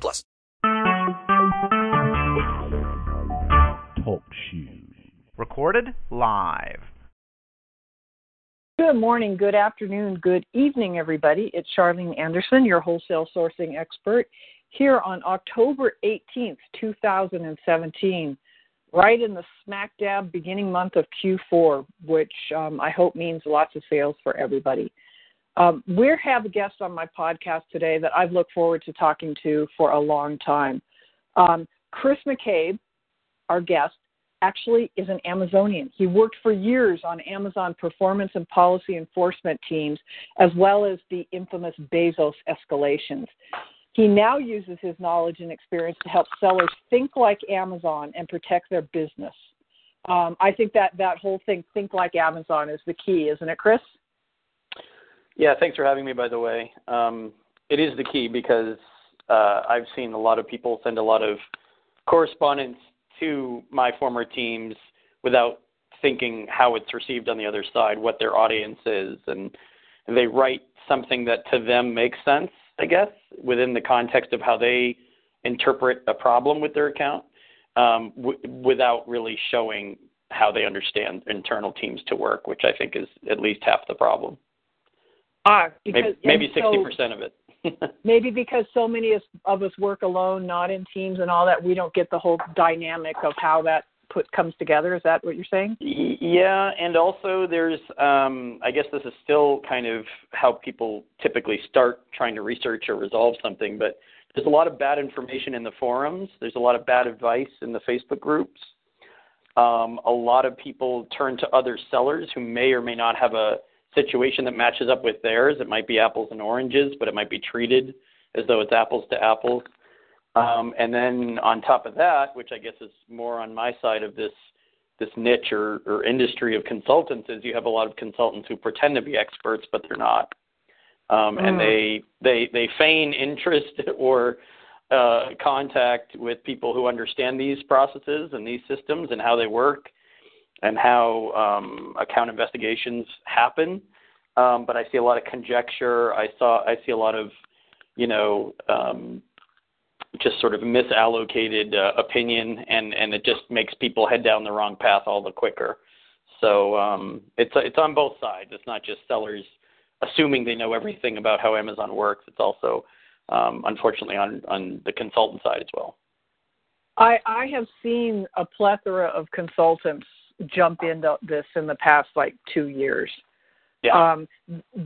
plus. Talk shoes. Recorded live. Good morning, good afternoon, good evening, everybody. It's Charlene Anderson, your wholesale sourcing expert, here on October 18th, 2017, right in the smack dab beginning month of Q4, which um, I hope means lots of sales for everybody. Um, we have a guest on my podcast today that I've looked forward to talking to for a long time. Um, Chris McCabe, our guest, actually is an Amazonian. He worked for years on Amazon performance and policy enforcement teams, as well as the infamous Bezos escalations. He now uses his knowledge and experience to help sellers think like Amazon and protect their business. Um, I think that that whole thing, think like Amazon, is the key, isn't it, Chris? Yeah, thanks for having me. By the way, um, it is the key because uh, I've seen a lot of people send a lot of correspondence to my former teams without thinking how it's received on the other side, what their audience is, and they write something that to them makes sense, I guess, within the context of how they interpret a problem with their account, um, w- without really showing how they understand internal teams to work, which I think is at least half the problem. Ah, because maybe sixty percent of it. maybe because so many of- of us work alone, not in teams and all that, we don't get the whole dynamic of how that put comes together. Is that what you're saying? Yeah, and also there's, um, I guess this is still kind of how people typically start trying to research or resolve something, but there's a lot of bad information in the forums. There's a lot of bad advice in the Facebook groups. Um, a lot of people turn to other sellers who may or may not have a situation that matches up with theirs. It might be apples and oranges, but it might be treated as though it's apples to apples. Um, and then on top of that, which I guess is more on my side of this this niche or, or industry of consultants, is you have a lot of consultants who pretend to be experts, but they're not, um, and Mm. they they they feign interest or uh, contact with people who understand these processes and these systems and how they work and how um, account investigations happen. Um, but I see a lot of conjecture. I saw I see a lot of you know um, just sort of misallocated uh, opinion, and and it just makes people head down the wrong path all the quicker. So um, it's it's on both sides. It's not just sellers assuming they know everything about how Amazon works. It's also um, unfortunately on on the consultant side as well. I, I have seen a plethora of consultants jump into this in the past like two years. Yeah. Um,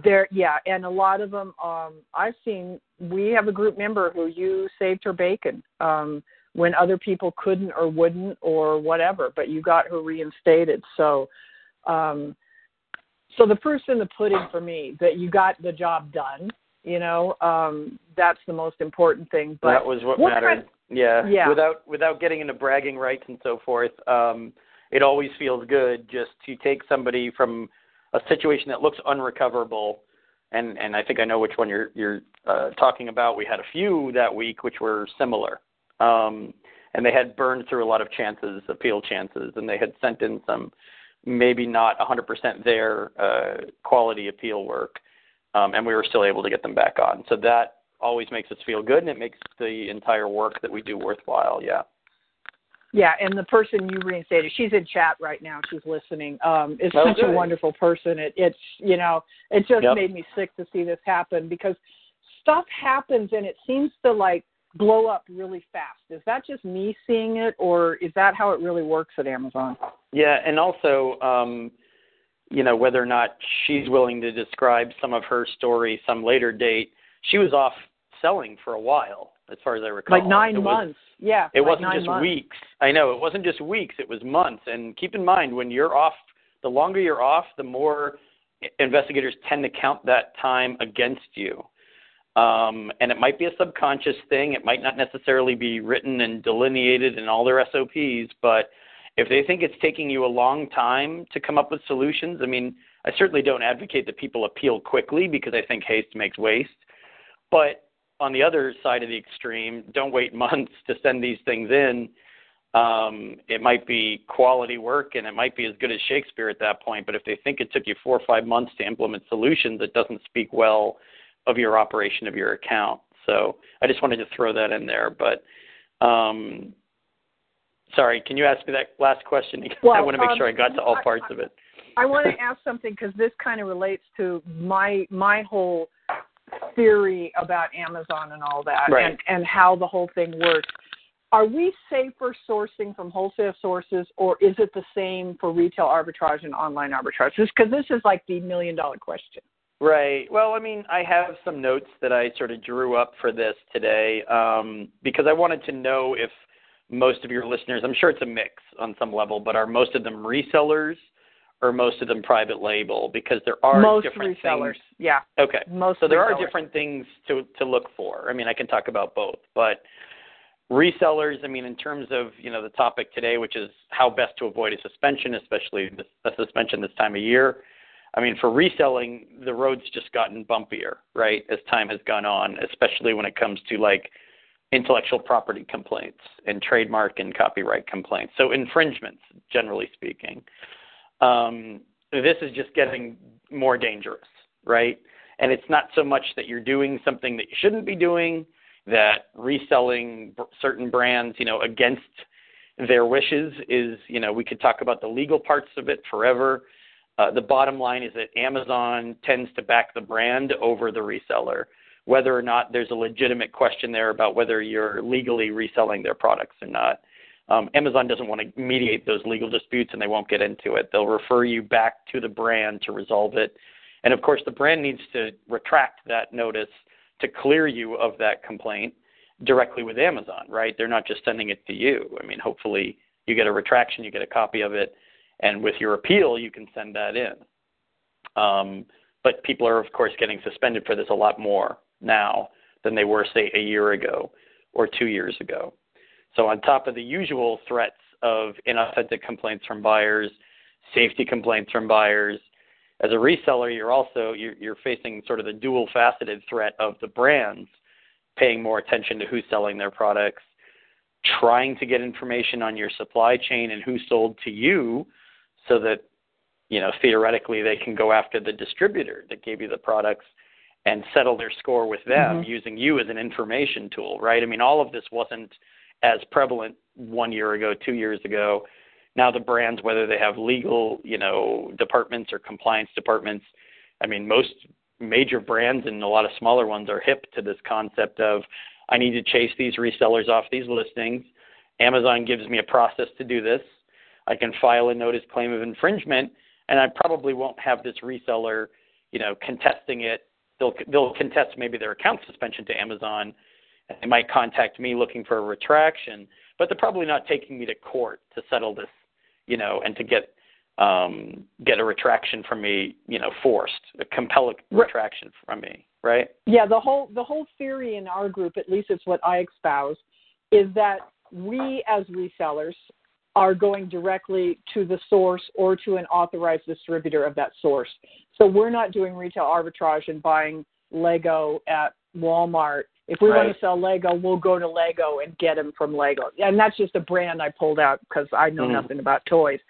there, yeah, and a lot of them. Um, I've seen. We have a group member who you saved her bacon um, when other people couldn't or wouldn't or whatever, but you got her reinstated. So, um, so the proof's in the pudding for me that you got the job done. You know, um, that's the most important thing. But that was what, what mattered. kind- yeah. Yeah. Without without getting into bragging rights and so forth, um, it always feels good just to take somebody from a situation that looks unrecoverable, and and I think I know which one you're you're uh, talking about. We had a few that week which were similar, um, and they had burned through a lot of chances, appeal chances, and they had sent in some maybe not 100% their uh, quality appeal work, um, and we were still able to get them back on. So that always makes us feel good, and it makes the entire work that we do worthwhile. Yeah. Yeah, and the person you reinstated, she's in chat right now. She's listening. Um, is Oh, such a wonderful person. It, it's you know, it just Yep. made me sick to see this happen because stuff happens and it seems to like blow up really fast. Is that just me seeing it, or is that how it really works at Amazon? Yeah, and also, um, you know, whether or not she's willing to describe some of her story some later date, she was off selling for a while, as far as I recall. Like nine It was- months. yeah, It like wasn't just months. weeks. I know it wasn't just weeks. It was months. And keep in mind, when you're off, the longer you're off, the more investigators tend to count that time against you. Um, and it might be a subconscious thing. It might not necessarily be written and delineated in all their SOPs, but if they think it's taking you a long time to come up with solutions, I mean, I certainly don't advocate that people appeal quickly because I think haste makes waste. But on the other side of the extreme, don't wait months to send these things in. Um, it might be quality work and it might be as good as Shakespeare at that point. But if they think it took you four or five months to implement solutions, it doesn't speak well of your operation of your account. So I just wanted to throw that in there. But um, sorry, can you ask me that last question? Well, I want to make um, sure I got to all I- parts of it. I want to ask something because this kind of relates to my my whole theory about Amazon and all that, Right. and and how the whole thing works. Are we safer sourcing from wholesale sources, or is it the same for retail arbitrage and online arbitrage? Because this is like the million dollar question. Right. Well, I mean, I have some notes that I sort of drew up for this today um, because I wanted to know if most of your listeners, I'm sure it's a mix on some level, but are most of them resellers or most of them private label? Because there are Most different resellers, things. yeah, Okay. most. So there are different things to to look for. I mean, I can talk about both, but resellers. I mean, in terms of you know the topic today, which is how best to avoid a suspension, especially this, a suspension this time of year. I mean, for reselling, the road's just gotten bumpier, right, as time has gone on, especially when it comes to like intellectual property complaints and trademark and copyright complaints. So infringements, generally speaking. Um, this is just getting more dangerous, right? And it's not so much that you're doing something that you shouldn't be doing, that reselling certain brands, you know, against their wishes is, you know, we could talk about the legal parts of it forever. Uh, the bottom line is that Amazon tends to back the brand over the reseller, whether or not there's a legitimate question there about whether you're legally reselling their products or not. Um, Amazon doesn't want to mediate those legal disputes and they won't get into it. They'll refer you back to the brand to resolve it. And of course, the brand needs to retract that notice to clear you of that complaint directly with Amazon, right? They're not just sending it to you. I mean, hopefully you get a retraction, you get a copy of it, and with your appeal, you can send that in. Um, but people are, of course, getting suspended for this a lot more now than they were, say, a year ago or two years ago. So, on top of the usual threats of inauthentic complaints from buyers, safety complaints from buyers, as a reseller, you're also you're, you're facing sort of the dual-faceted threat of the brands paying more attention to who's selling their products, trying to get information on your supply chain and who sold to you, so that you know theoretically they can go after the distributor that gave you the products and settle their score with them Mhm. using you as an information tool, right? I mean, all of this wasn't as prevalent one year ago, two years ago. Now the brands, whether they have legal, you know, departments or compliance departments, I mean, most major brands and a lot of smaller ones are hip to this concept of I need to chase these resellers off these listings. Amazon gives me a process to do this. I can file a notice claim of infringement, and I probably won't have this reseller, you know, contesting it. They'll they'll contest maybe their account suspension to Amazon. They might contact me looking for a retraction, but they're probably not taking me to court to settle this, you know, and to get um, get a retraction from me, you know, forced, a compel Right. retraction from me, right? Yeah, the whole the whole theory in our group, at least it's what I espouse, is that we as resellers are going directly to the source or to an authorized distributor of that source. So we're not doing retail arbitrage and buying Lego at Walmart. If we want to sell Lego, we'll go to Lego and get them from Lego. And that's just a brand I pulled out because I know Mhm. nothing about toys.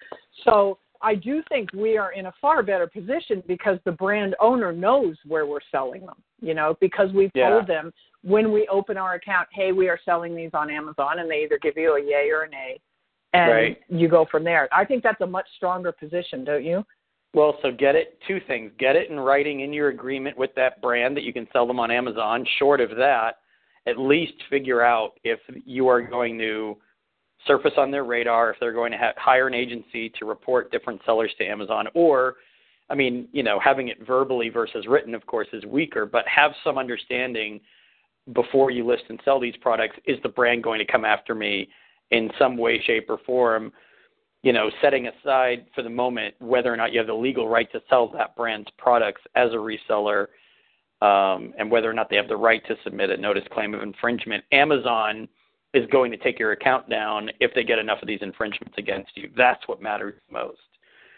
So I do think we are in a far better position because the brand owner knows where we're selling them, you know, because we've Yeah. told them when we open our account, hey, we are selling these on Amazon, and they either give you a yay or a nay, and Right. you go from there. I think that's a much stronger position, don't you? Well, so get it two things. Get it in writing in your agreement with that brand that you can sell them on Amazon. Short of that, at least figure out if you are going to surface on their radar, if they're going to hire an agency to report different sellers to Amazon, or, I mean, you know, having it verbally versus written, of course, is weaker, but have some understanding before you list and sell these products. Is the brand going to come after me in some way, shape, or form? You know, setting aside for the moment whether or not you have the legal right to sell that brand's products as a reseller, um, and whether or not they have the right to submit a notice claim of infringement, Amazon is going to take your account down if they get enough of these infringements against you. That's what matters most.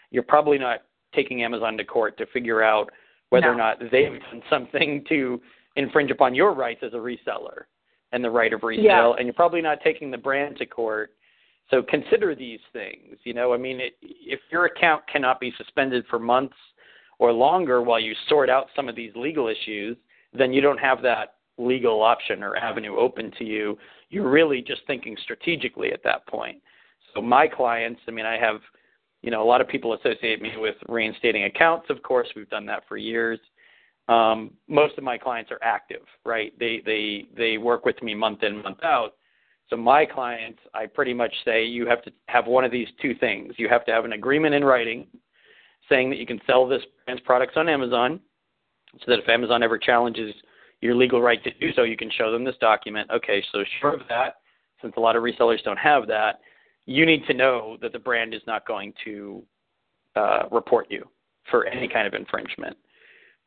You're probably not taking Amazon to court to figure out whether No. or not they've done something to infringe upon your rights as a reseller and the right of resale, Yeah. and you're probably not taking the brand to court. So consider these things. You know, I mean, it, if your account cannot be suspended for months or longer while you sort out some of these legal issues, then you don't have that legal option or avenue open to you. You're really just thinking strategically at that point. So my clients, I mean, I have, you know, a lot of people associate me with reinstating accounts. Of course, we've done that for years. Um, most of my clients are active, right? They they they work with me month in month out. So my clients, I pretty much say you have to have one of these two things. You have to have an agreement in writing saying that you can sell this brand's products on Amazon, so that if Amazon ever challenges your legal right to do so, you can show them this document. Okay, so short of that, since a lot of resellers don't have that, you need to know that the brand is not going to uh, report you for any kind of infringement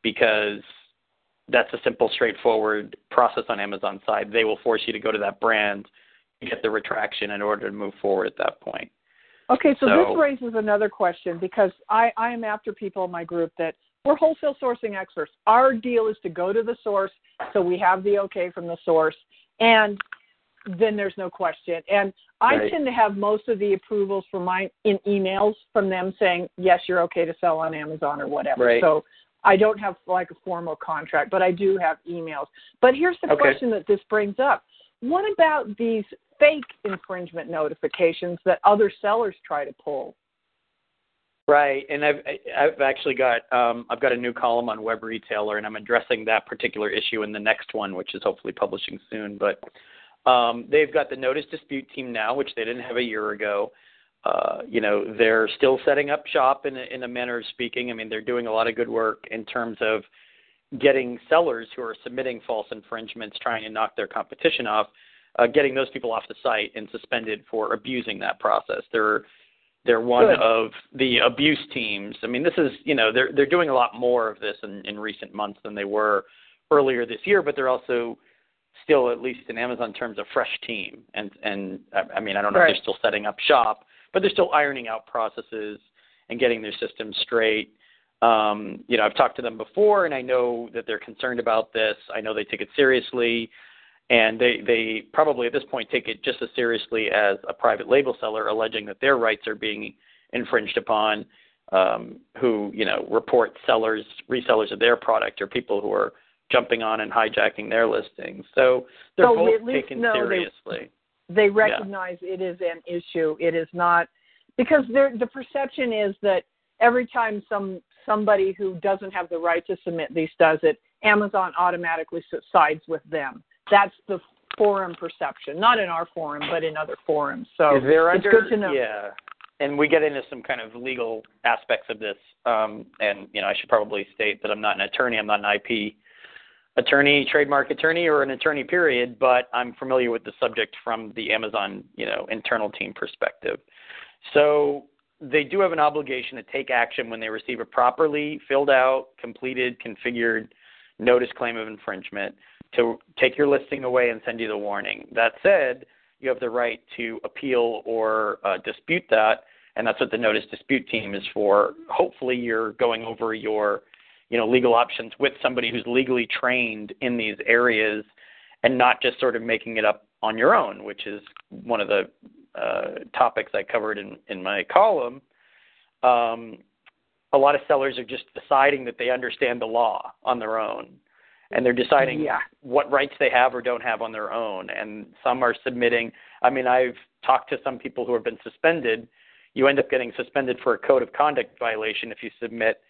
because that's a simple, straightforward process on Amazon's side. They will force you to go to that brand and get the retraction in order to move forward at that point. Okay, so, So- this raises another question because I, I am after people in my group that we're wholesale sourcing experts. Our deal is to go to the source, so we have the okay from the source, and then there's no question. And I Right. tend to have most of the approvals for my in emails from them saying yes, you're okay to sell on Amazon or whatever. Right. So I don't have like a formal contract, but I do have emails. But here's the Okay. question that this brings up: What about these fake infringement notifications that other sellers try to pull? Right, and I've I've actually got um, I've got a new column on Web Retailer, and I'm addressing that particular issue in the next one, which is hopefully publishing soon. But um, they've got the notice dispute team now, which they didn't have a year ago. Uh, you know, they're still setting up shop in a, in a manner of speaking. I mean, they're doing a lot of good work in terms of getting sellers who are submitting false infringements, trying to knock their competition off, uh, getting those people off the site and suspended for abusing that process. They're they're one Good. of the abuse teams. I mean, this is you know they're they're doing a lot more of this in, in recent months than they were earlier this year, but they're also still, at least in Amazon terms, a fresh team. And and I, I mean, I don't know if they're still setting up shop, but they're still ironing out processes and getting their systems straight. Um, you know, I've talked to them before, and I know that they're concerned about this. I know they take it seriously, and they they probably at this point take it just as seriously as a private label seller alleging that their rights are being infringed upon. Um, who you know report sellers, resellers of their product, or people who are jumping on and hijacking their listings. So they're So both taken they- seriously. They recognize it is an issue. It is not because the perception is that every time some somebody who doesn't have the right to submit these does it, Amazon automatically sides with them. That's the forum perception, not in our forum, but in other forums. So Is there it's good to know. Yeah, and we get into some kind of legal aspects of this. Um, and you know, I should probably state that I'm not an attorney. I'm not an IP attorney, trademark attorney, or an attorney. Period. But I'm familiar with the subject from the Amazon, you know, internal team perspective. So they do have an obligation to take action when they receive a properly filled out, completed, configured notice claim of infringement to take your listing away and send you the warning. That said, you have the right to appeal or uh, dispute that, and that's what the notice dispute team is for. Hopefully, you're going over your, you know, legal options with somebody who's legally trained in these areas, and not just sort of making it up on your own, which is one of the topics I covered in in my column. Um, a lot of sellers are just deciding that they understand the law on their own and they're deciding Yeah. what rights they have or don't have on their own and some are submitting i mean i've talked to some people who have been suspended you end up getting suspended for a code of conduct violation if you submit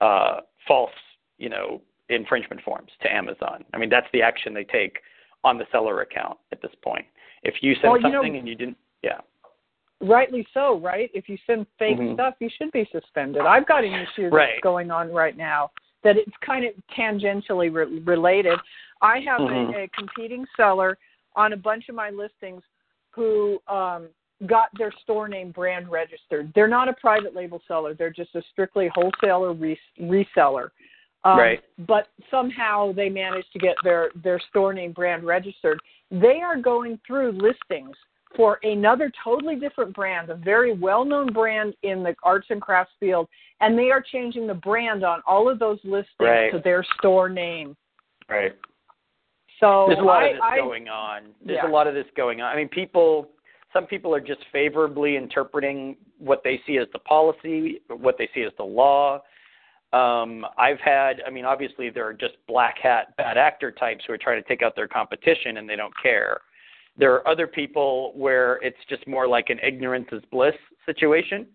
uh, false you know infringement forms to amazon i mean that's the action they take on the seller account at this point if you send Well, you know- something and you didn't yeah Rightly so, right? If you send fake Mhm. stuff, you should be suspended. I've got an issue that's Right. going on right now that it's kind of tangentially re- related. I have Mhm. a, a competing seller on a bunch of my listings who um, got their store name brand registered. They're not a private label seller; they're just a strictly wholesaler res- reseller. Um, Right. But somehow they managed to get their their store name brand registered. They are going through listings for another totally different brand, a very well-known brand in the arts and crafts field, and they are changing the brand on all of those listings Right. to their store name. Right. So There's a lot I, of this I, going on. There's Yeah. a lot of this going on. I mean, people. Some people are just favorably interpreting what they see as the policy, what they see as the law. Um, I've had. I mean, obviously there are just black hat bad actor types who are trying to take out their competition and they don't care. There are other people where it's just more like an ignorance is bliss situation,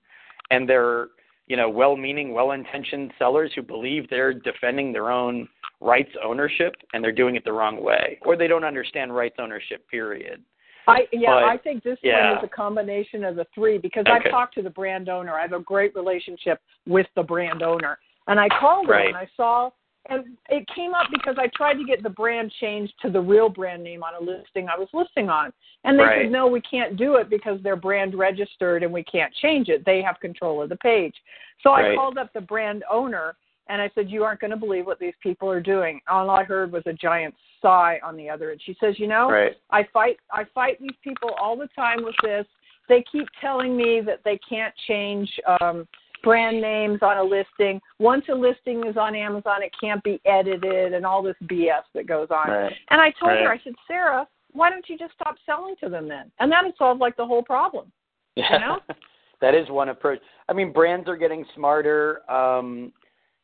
and they're you know well-meaning, well-intentioned sellers who believe they're defending their own rights ownership and they're doing it the wrong way, or they don't understand rights ownership. Period. I yeah, But- I think this yeah. one is a combination of the three because Okay. I've talked to the brand owner. I have a great relationship with the brand owner, and I called Right. him and I saw, and it came up because I tried to get the brand changed to the real brand name on a listing I was listing on, and they Right. said no, we can't do it because they're brand registered and we can't change it. They have control of the page. So I called up the brand owner and I said, "You aren't going to believe what these people are doing." All I heard was a giant sigh on the other end. She says, "You know." Right. I fight I fight these people all the time with this. They keep telling me that they can't change um brand names on a listing. Once a listing is on Amazon, it can't be edited and all this BS that goes on. Right. And I told her, I said, Sarah, why don't you just stop selling to them then? And that would solve like the whole problem. Yeah. know? that is one approach. I mean, brands are getting smarter. Um,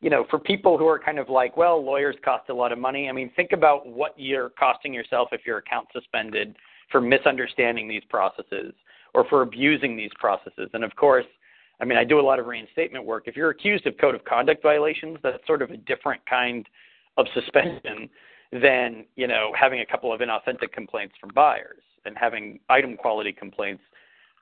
you know, for people who are kind of like, well, lawyers cost a lot of money. I mean, think about what you're costing yourself if your account's suspended for misunderstanding these processes or for abusing these processes. And of course, I mean, I do a lot of reinstatement work. If you're accused of code of conduct violations, that's sort of a different kind of suspension than, you know, having a couple of inauthentic complaints from buyers and having item quality complaints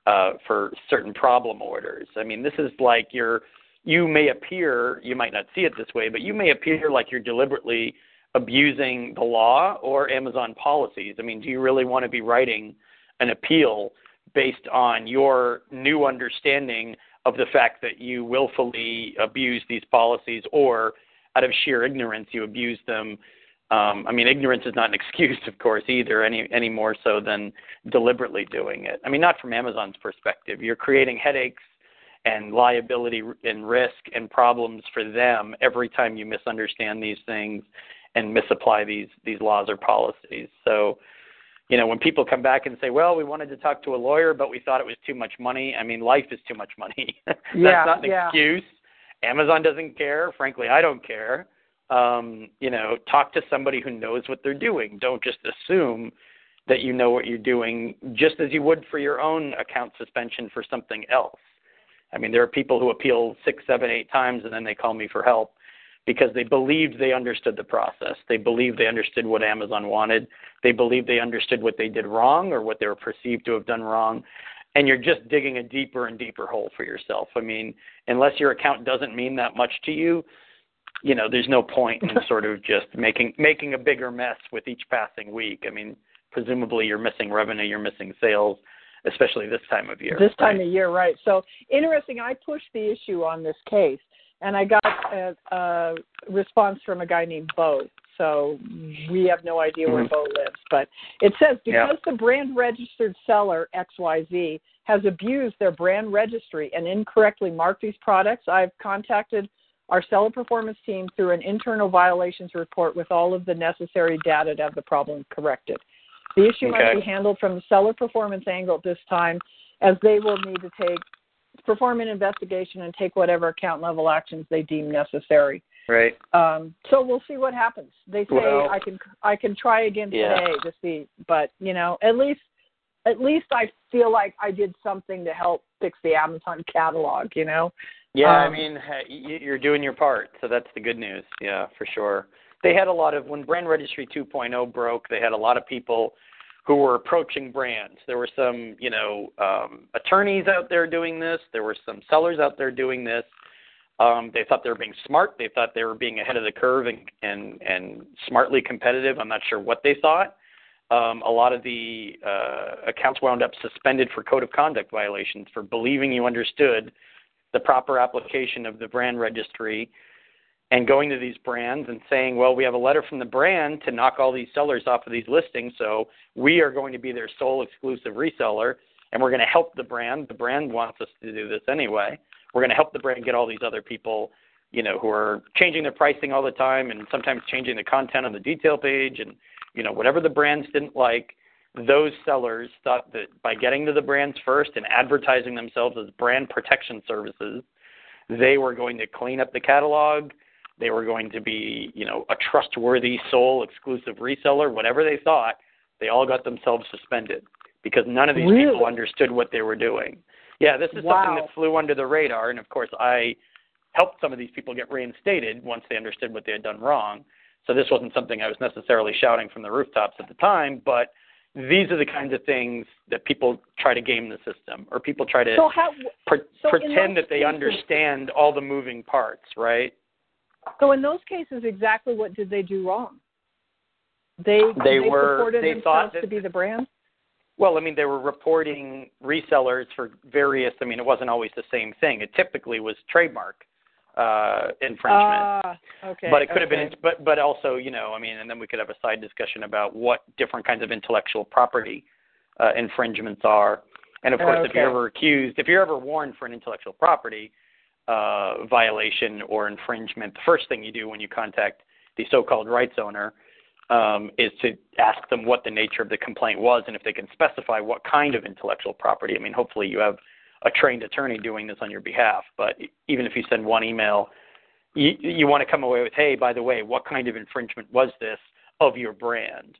uh, for certain problem orders. I mean, this is like you're you may appear you might not see it this way, but you may appear like you're deliberately abusing the law or Amazon policies. I mean, do you really want to be writing an appeal based on your new understanding of the fact that you willfully abuse these policies or out of sheer ignorance you abuse them um, I mean, ignorance is not an excuse, of course, either, any any more so than deliberately doing it. I mean, not from Amazon's perspective. You're creating headaches and liability and risk and problems for them every time you misunderstand these things and misapply these these laws or policies. So, you know, when people come back and say, "Well, we wanted to talk to a lawyer, but we thought it was too much money," I mean, life is too much money. That's Yeah, not an yeah. excuse. Amazon doesn't care. Frankly, I don't care um, you know, talk to somebody who knows what they're doing. Don't just assume that you know what you're doing, just as you would for your own account suspension for something else. I mean, there are people who appeal six, seven, eight times, and then they call me for help because they believed they understood the process. They believed they understood what Amazon wanted. They believed they understood what they did wrong or what they were perceived to have done wrong. And you're just digging a deeper and deeper hole for yourself. I mean, unless your account doesn't mean that much to you, you know, there's no point in sort of just making making a bigger mess with each passing week. I mean, presumably you're missing revenue, you're missing sales, especially this time of year. This time right? of year, right. So interesting. I pushed the issue on this case, and I got a, a response from a guy named Bo. So we have no idea where Mhm. Bo lives, but it says Yeah. because the brand registered seller XYZ has abused their brand registry and incorrectly marked these products, I've contacted our seller performance team through an internal violations report with all of the necessary data to have the problem corrected. The issue Okay. must be handled from the seller performance angle at this time, as they will need to take perform an investigation and take whatever account level actions they deem necessary. Right. Um, so we'll see what happens. They say Well- I can I can try again Yeah. today to see, but you know at least at least I feel like I did something to help fix the Amazon catalog. You know. Yeah, I Um, mean, hey, you're doing your part, so that's the good news. Yeah, for sure. They had a lot of when Brand Registry 2.0 broke. They had a lot of people who were approaching brands. There were some, you know, um, attorneys out there doing this. There were some sellers out there doing this. Um, they thought they were being smart. They thought they were being ahead of the curve and and and smartly competitive. I'm not sure what they thought. Um, a lot of the uh, accounts wound up suspended for code of conduct violations for believing you understood the proper application of the brand registry and going to these brands and saying, well, we have a letter from the brand to knock all these sellers off of these listings, so we are going to be their sole exclusive reseller, and we're going to help the brand. The brand wants us to do this anyway. We're going to help the brand get all these other people, you know, who are changing their pricing all the time and sometimes changing the content on the detail page and, you know, whatever the brands didn't like. Those sellers thought that by getting to the brands first and advertising themselves as brand protection services, they were going to clean up the catalog they were going to be, you know, a trustworthy sole exclusive reseller, whatever they thought, they all got themselves suspended because none of these really? people understood what they were doing. Yeah, this is wow. something that flew under the radar and of course I helped some of these people get reinstated once they understood what they had done wrong. So this wasn't something I was necessarily shouting from the rooftops at the time, but these are the kinds of things that people try to game the system or people try to so how, pre- so pretend that they cases, understand all the moving parts, right? So in those cases, exactly what did they do wrong? They They they were- they thought that- to be the brand. Well, I mean, they were reporting resellers for various. I mean, it wasn't always the same thing. It typically was trademark uh, infringement, Ah, okay. but it could have been. But but also, you know, I mean, and then we could have a side discussion about what different kinds of intellectual property uh, infringements are. And of course, if you're ever accused, if you're ever warned for an intellectual property uh, violation or infringement, the first thing you do when you contact the so-called rights owner um, is to ask them what the nature of the complaint was and if they can specify what kind of intellectual property. I mean, hopefully you have a trained attorney doing this on your behalf, but even if you send one email, you, you want to come away with, hey, by the way, what kind of infringement was this of your brand?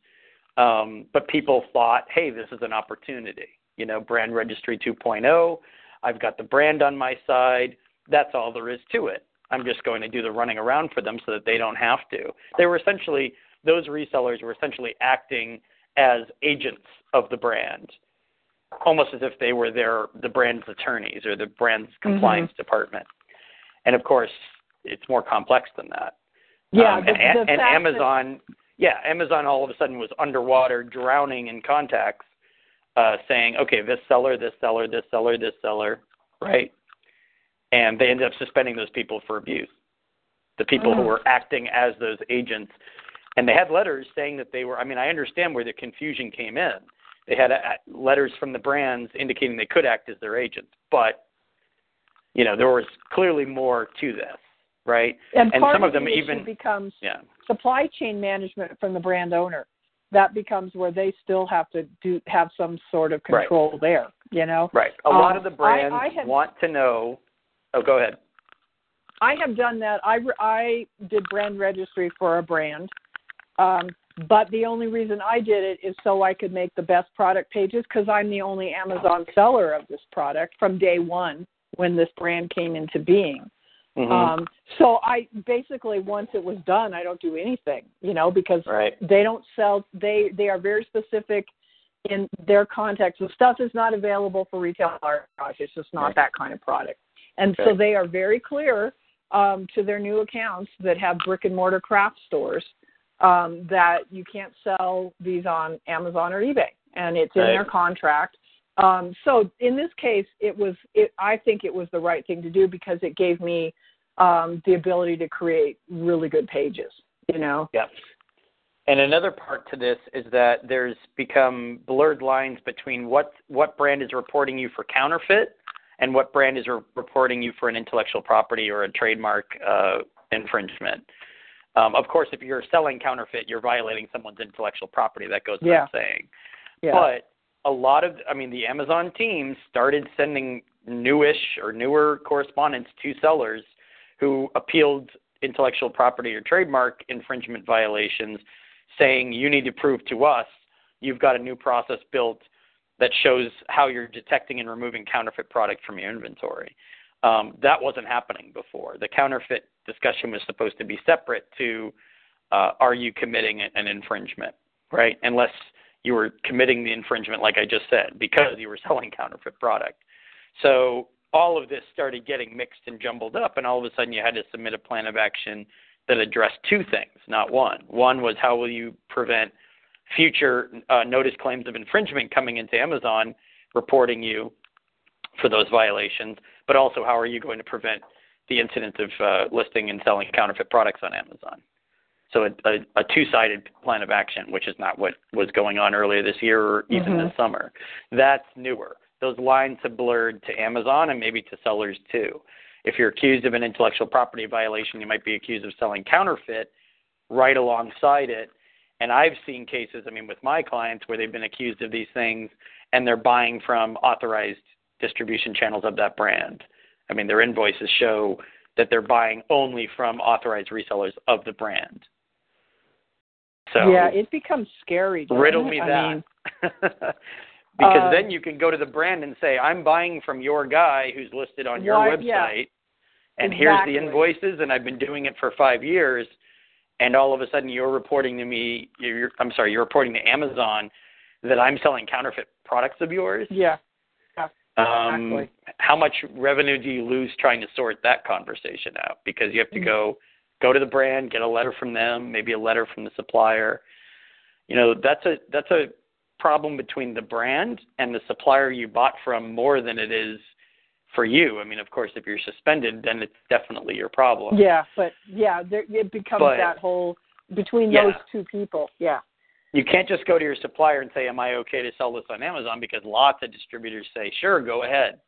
Um, but people thought, hey, this is an opportunity. You know, brand registry 2.0. I've got the brand on my side. That's all there is to it. I'm just going to do the running around for them so that they don't have to. They were essentially those resellers were essentially acting as agents of the brand, almost as if they were their the brand's attorneys or the brand's compliance department. And of course, it's more complex than that. Yeah, Um, the, and, the and Amazon, yeah, Amazon all of a sudden was underwater, drowning in contacts, uh, saying, okay, this seller, this seller, this seller, this seller, right? And they ended up suspending those people for abuse. The people who Mhm. were acting as those agents, and they had letters saying that they were. I mean, I understand where the confusion came in. They had uh letters from the brands indicating they could act as their agents, but you know there was clearly more to this, right? and, and some of the them issue even- becomes Yeah. supply chain management from the brand owner. That becomes where they still have to do have some sort of Right. control there. You know, Right. A lot Um, of the I- brands I have- want to know. Oh, go ahead. I have done that. I I did brand registry for a brand, um, but the only reason I did it is so I could make the best product pages because I'm the only Amazon seller of this product from day one when this brand came into being. Mhm. Um, so I basically once it was done, I don't do anything, you know, because right. they don't sell. They they are very specific in their context. The stuff is not available for retail arbitrage. It's just not Right. that kind of product. And so they are very clear um, to their new accounts that have brick and mortar craft stores um, that you can't sell these on Amazon or eBay, and it's in their contract. Um, so in this case, it was. It, I think it was the right thing to do because it gave me um, the ability to create really good pages. You know. Yeah. And another part to this is that there's become blurred lines between what what brand is reporting you for counterfeit and what brand is re- reporting you for an intellectual property or a trademark uh, infringement. Um, of course, if you're selling counterfeit, you're violating someone's intellectual property. That goes Yeah. without saying. Yeah. But a lot of, I mean, the Amazon team started sending newish or newer correspondence to sellers who appealed intellectual property or trademark infringement violations, saying you need to prove to us you've got a new process built that shows how you're detecting and removing counterfeit product from your inventory. Um, that wasn't happening before. The counterfeit discussion was supposed to be separate to uh, are you committing an infringement, right? Unless you were committing the infringement, like I just said, because you were selling counterfeit product. So all of this started getting mixed and jumbled up, and all of a sudden you had to submit a plan of action that addressed two things, not one. One was how will you prevent future uh, notice claims of infringement coming into Amazon reporting you for those violations, but also how are you going to prevent the incidence of uh, listing and selling counterfeit products on Amazon. So a, a, a two-sided plan of action, which is not what was going on earlier this year or even Mhm. this summer. That's newer. Those lines have blurred to Amazon and maybe to sellers too. If you're accused of an intellectual property violation, you might be accused of selling counterfeit right alongside it. And I've seen cases, I mean, with my clients where they've been accused of these things and they're buying from authorized distribution channels of that brand. I mean, their invoices show that they're buying only from authorized resellers of the brand. So yeah, it becomes scary. riddle it? me I that. mean, because Um, then you can go to the brand and say, I'm buying from your guy who's listed on your Why- website, yeah. and here's the invoices, and I've been doing it for five years. And all of a sudden, you're reporting to me, you're, I'm sorry, you're reporting to Amazon that I'm selling counterfeit products of yours. yeah, Um, Exactly. How much revenue do you lose trying to sort that conversation out? Because you have to Mm. go go to the brand, get a letter from them, maybe a letter from the supplier. You know, that's a that's a problem between the brand and the supplier you bought from more than it is for you. I mean, of course, if you're suspended, then it's definitely your problem. yeah, but yeah, there, it becomes But- that whole between Yeah. those two people. Yeah, You can't just go to your supplier and say, "Am I okay to sell this on Amazon?" Because lots of distributors say, "Sure, go ahead."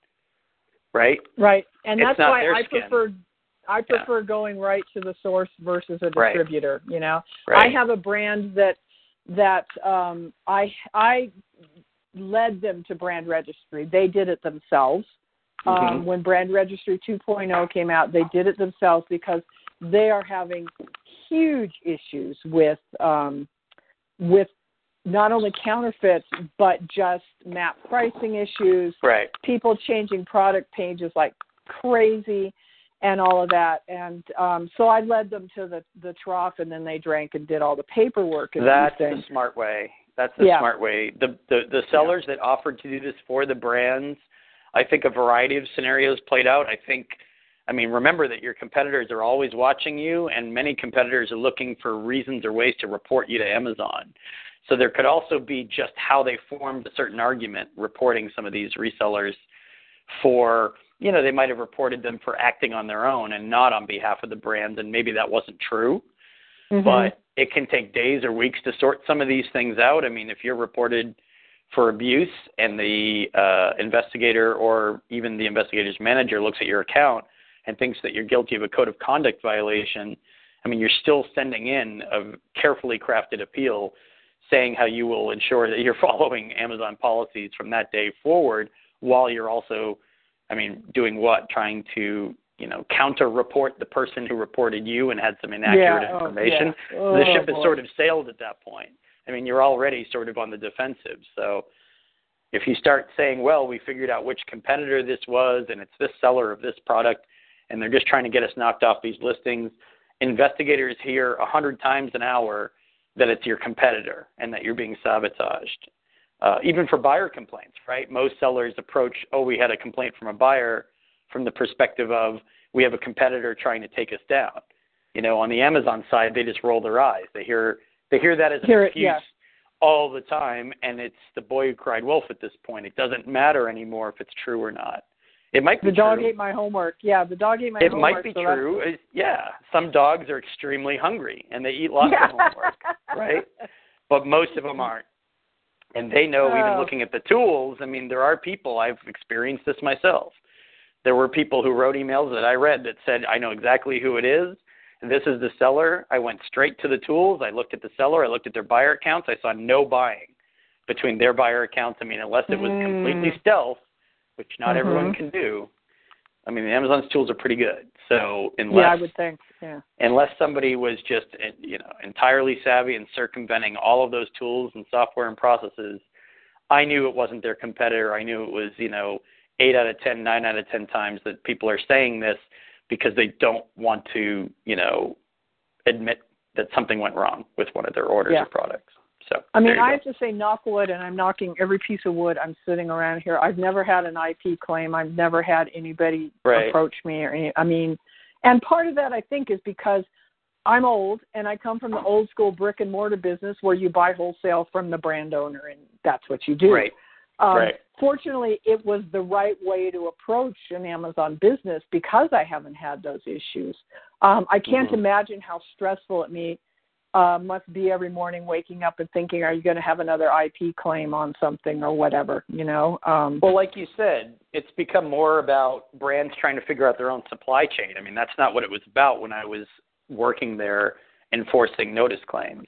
Right? right. And It's that's why I skin. prefer I prefer going right to the source versus a Right. distributor. You know, Right. I have a brand that that um, I I led them to brand registry. They did it themselves. Um, Mhm. when brand registry 2.0 came out, they did it themselves because they are having huge issues with um, with not only counterfeits but just map pricing issues, Right. people changing product pages like crazy and all of that and um so i led them to the the trough and then they drank and did all the paperwork and That's the smart way. That's the Yeah. smart way. The, the the sellers that offered to do this for the brands, I think a variety of scenarios played out. I think, I mean, remember that your competitors are always watching you, and many competitors are looking for reasons or ways to report you to Amazon. So there could also be just how they formed a certain argument, reporting some of these resellers for you know they might have reported them for acting on their own and not on behalf of the brand, and maybe that wasn't true Mhm. but it can take days or weeks to sort some of these things out. I mean, if you're reported for abuse and the uh, investigator or even the investigator's manager looks at your account and thinks that you're guilty of a code of conduct violation, I mean, you're still sending in a carefully crafted appeal saying how you will ensure that you're following Amazon policies from that day forward while you're also, I mean, doing what? Trying to you know, counter report the person who reported you and had some inaccurate yeah, oh, information. yeah. the Oh, ship has boy. sort of sailed at that point. I mean, you're already sort of on the defensive. So if you start saying, well, we figured out which competitor this was and it's this seller of this product, and they're just trying to get us knocked off these listings, investigators hear a hundred times an hour that it's your competitor and that you're being sabotaged. Uh, even for buyer complaints, right? Most sellers approach, oh, we had a complaint from a buyer from the perspective of we have a competitor trying to take us down. You know, on the Amazon side, they just roll their eyes. They hear they hear that as an it, excuse yeah. all the time, and it's the boy who cried wolf at this point. It doesn't matter anymore if it's true or not. It might be the dog true. ate my homework yeah the dog ate my it homework might be so true. It- yeah, some dogs are extremely hungry and they eat lots yeah. of homework, right? But most of them aren't. And they know, even Oh. looking at the tools, I mean, there are people, I've experienced this myself. There were people who wrote emails that I read that said, I know exactly who it is. This is the seller. I went straight to the tools. I looked at the seller. I looked at their buyer accounts. I saw no buying between their buyer accounts. I mean, unless it was completely Mm. stealth, which not Mhm. everyone can do. I mean, Amazon's tools are pretty good. So unless yeah i would think yeah unless somebody was just you know entirely savvy and circumventing all of those tools and software and processes, I knew it wasn't their competitor. I knew it was you know eight out of ten, nine out of ten times that people are saying this because they don't want to you know admit that something went wrong with one of their orders Yeah. or products. So I mean, I go. have to say, knock wood, and I'm knocking every piece of wood I'm sitting around here. I've never had an IP claim. I've never had anybody Right. approach me or any. I mean, and part of that I think is because I'm old and I come from the old school brick and mortar business where you buy wholesale from the brand owner, and that's what you do. right. Um, Right. Fortunately, it was the right way to approach an Amazon business because I haven't had those issues. Um, I can't Mhm. imagine how stressful it me uh, must be every morning waking up and thinking, "Are you going to have another IP claim on something or whatever?" You know. Um, Well, like you said, it's become more about brands trying to figure out their own supply chain. I mean, that's not what it was about when I was working there enforcing notice claims.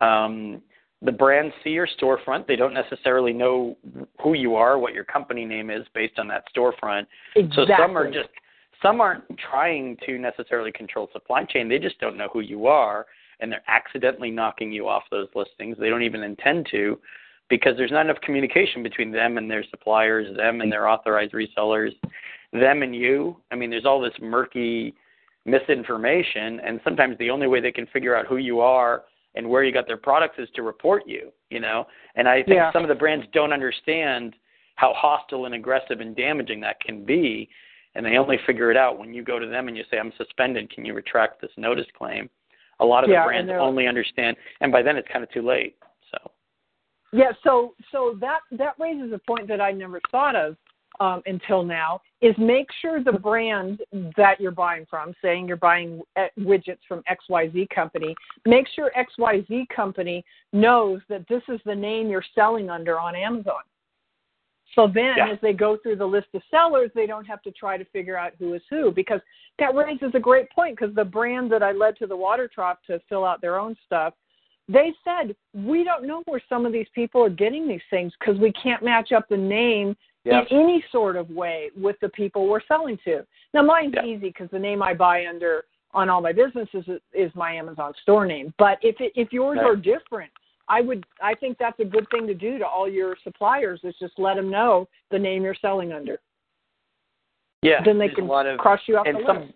Um, the brands see your storefront. They don't necessarily know who you are, what your company name is based on that storefront. exactly. So some are just some aren't trying to necessarily control supply chain. They just don't know who you are and they're accidentally knocking you off those listings. They don't even intend to because there's not enough communication between them and their suppliers, them and their authorized resellers, them and you. I mean, there's all this murky misinformation and sometimes the only way they can figure out who you are and where you got their products is to report you, you know. And I think Yeah. some of the brands don't understand how hostile and aggressive and damaging that can be and they only figure it out when you go to them and you say, I'm suspended, can you retract this notice claim? A lot of Yeah, the brands only understand, and by then it's kind of too late. So, Yeah, so so that that raises a point that I never thought of um, until now. Is make sure the brand that you're buying from, saying you're buying uh, widgets from XYZ company, make sure XYZ company knows that this is the name you're selling under on Amazon. So then, Yeah. as they go through the list of sellers, they don't have to try to figure out who is who. Because that raises a great point. Because the brand that I led to the water trough to fill out their own stuff, they said we don't know where some of these people are getting these things because we can't match up the name yeah. in any sort of way with the people we're selling to. Now, mine's Yeah. easy because the name I buy under on all my businesses is, is my Amazon store name. But if it, if yours Right. are different, I would I think that's a good thing to do to all your suppliers is just let them know the name you're selling under. Yeah. then they can of, cross you off and the some list.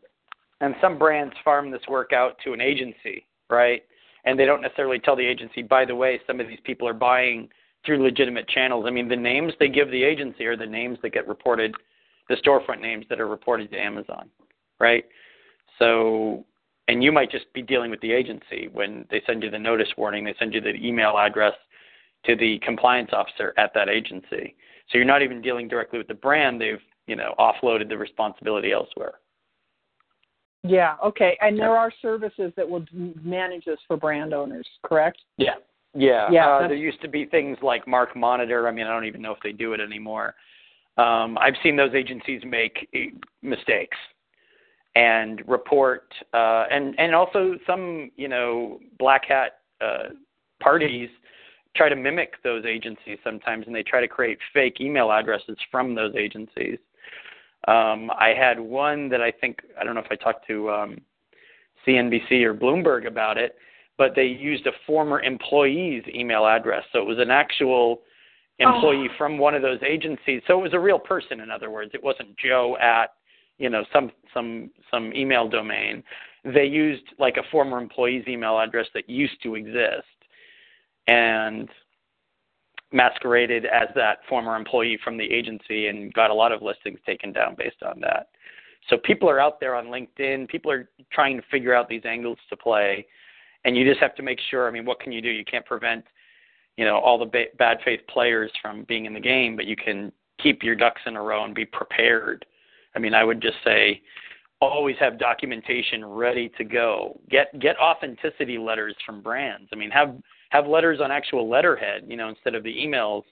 and some brands farm this work out to an agency, right? And they don't necessarily tell the agency, by the way, some of these people are buying through legitimate channels. I mean, the names they give the agency are the names that get reported, the storefront names that are reported to Amazon, right? So, and you might just be dealing with the agency when they send you the notice warning, they send you the email address to the compliance officer at that agency. So you're not even dealing directly with the brand. They've, you know, offloaded the responsibility elsewhere. Yeah, okay. And there are services that will manage this for brand owners, correct? Yeah. Yeah. Yeah, Uh, there used to be things like MarkMonitor. I mean, I don't even know if they do it anymore. Um, I've seen those agencies make eh, mistakes and report, uh, and and also some you know black hat uh, parties try to mimic those agencies sometimes, and they try to create fake email addresses from those agencies. Um, I had one that I think I don't know if I talked to um, CNBC or Bloomberg about it, but they used a former employee's email address, so it was an actual employee oh. from one of those agencies. So it was a real person, in other words. It wasn't Joe at you know some some some email domain. They used like a former employee's email address that used to exist, and masqueraded as that former employee from the agency and got a lot of listings taken down based on that. So people are out there on LinkedIn. People are trying to figure out these angles to play, and you just have to make sure. I mean, what can you do? You can't prevent, you know, all the ba- bad faith players from being in the game, but you can keep your ducks in a row and be prepared. I mean, I would just say, always have documentation ready to go. Get get authenticity letters from brands. I mean, have have letters on actual letterhead, you know, instead of the emails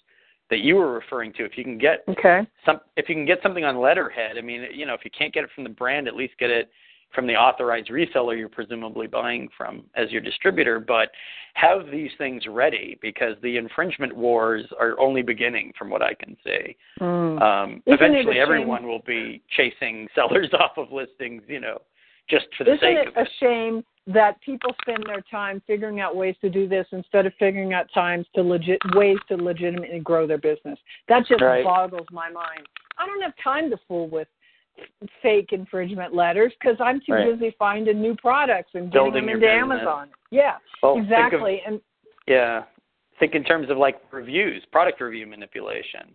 that you were referring to. If you can get Okay. some if you can get something on letterhead, I mean, you know, if you can't get it from the brand, at least get it from the authorized reseller you're presumably buying from as your distributor, but have these things ready because the infringement wars are only beginning from what I can see. Mm. Um, a eventually everyone will be chasing sellers off of listings, you know, just for the Isn't sake it of a it. shame that people spend their time figuring out ways to do this instead of figuring out times to legit ways to legitimately grow their business? That just Right. boggles my mind. I don't have time to fool with fake infringement letters because I'm too Right. busy finding new products and getting Building them into. Amazon. Yeah, Well, think of- exactly. and Yeah. Think in terms of like reviews, product review manipulation.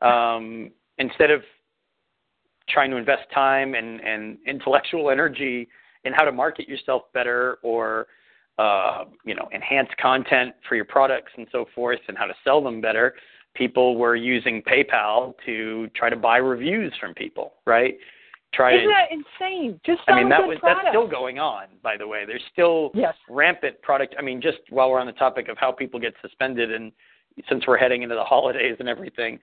Um, instead of trying to invest time and, and intellectual energy in how to market yourself better or uh, you know enhance content for your products and so forth and how to sell them better, people were using PayPal to try to buy reviews from people, right? Try Isn't to that insane? Just I mean that was product. that's still going on, by the way. There's still Yes. rampant product. I mean, just while we're on the topic of how people get suspended, and since we're heading into the holidays and everything,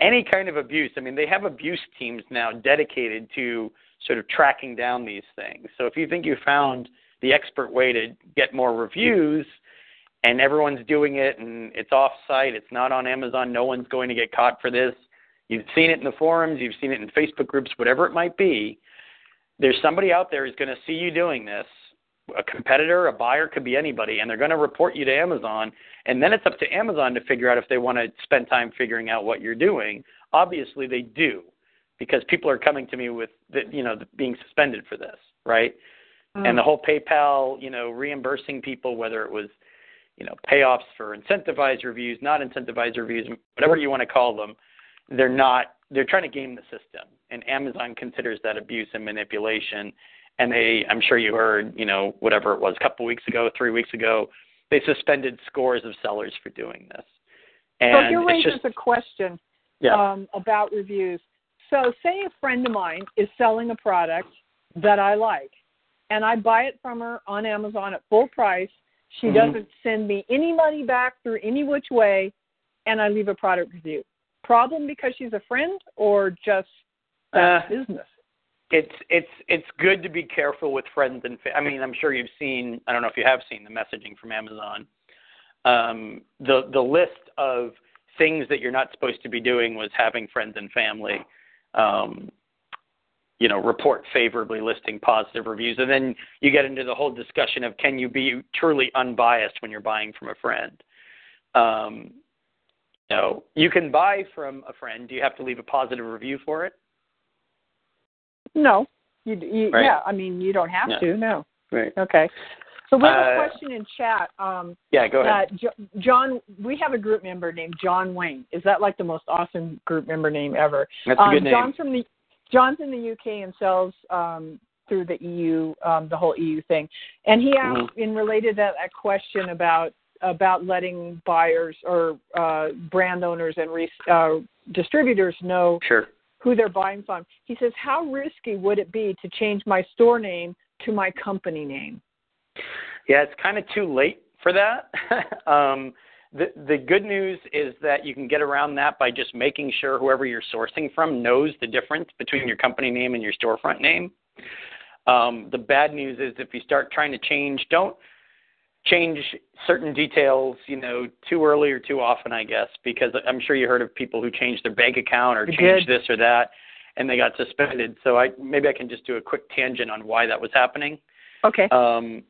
any kind of abuse. I mean, they have abuse teams now dedicated to sort of tracking down these things. So if you think you found the expert way to get more reviews, and everyone's doing it, and it's off-site, it's not on Amazon, no one's going to get caught for this. You've seen it in the forums, you've seen it in Facebook groups, whatever it might be. There's somebody out there who's going to see you doing this. A competitor, a buyer, could be anybody, and they're going to report you to Amazon. And then it's up to Amazon to figure out if they want to spend time figuring out what you're doing. Obviously, they do, because people are coming to me with, the, you know, being suspended for this, right? Mm. And the whole PayPal, you know, reimbursing people, whether it was, you know, payoffs for incentivized reviews, not incentivized reviews, whatever you want to call them, they're not they're trying to game the system and amazon considers that abuse and manipulation and they i'm sure you heard you know whatever it was a couple weeks ago three weeks ago they suspended scores of sellers for doing this and so here raises just a question yeah um, about reviews. So, say a friend of mine is selling a product that I like, and I buy it from her on Amazon at full price. She Mhm. doesn't send me any money back through any which way, and I leave a product review. Problem because she's a friend, or just Uh, business? it's it's it's good to be careful with friends and fa- I mean I'm sure you've seen I don't know if you have seen the messaging from Amazon. Um, the the list of things that you're not supposed to be doing was having friends and family, um, you know, report favorably, listing positive reviews, and then you get into the whole discussion of can you be truly unbiased when you're buying from a friend. Um, you know, you can buy from a friend. Do you have to leave a positive review for it? No, you, you Right. yeah. I mean, you don't have Yeah. to. No. Right. Okay. So we have a Uh, question in chat. Um, Yeah, go ahead. that Jo- John, we have a group member named John Wayne. Is that like the most awesome group member name ever? That's a um, good name. John's from the John's in the UK and sells um, through the EU, um, the whole EU thing. And he asked, Mm-hmm. in related to that question about about letting buyers or uh, brand owners and re- uh, distributors know Sure. who they're buying from. He says, how risky would it be to change my store name to my company name? Yeah, it's kind of too late for that. um, the the good news is that you can get around that by just making sure whoever you're sourcing from knows the difference between your company name and your storefront name. Um, the bad news is if you start trying to change, don't change certain details, you know, too early or too often, I guess, because I'm sure you heard of people who changed their bank account or changed this or that, and they got suspended. So I maybe I can just do a quick tangent on why that was happening. Okay. Um,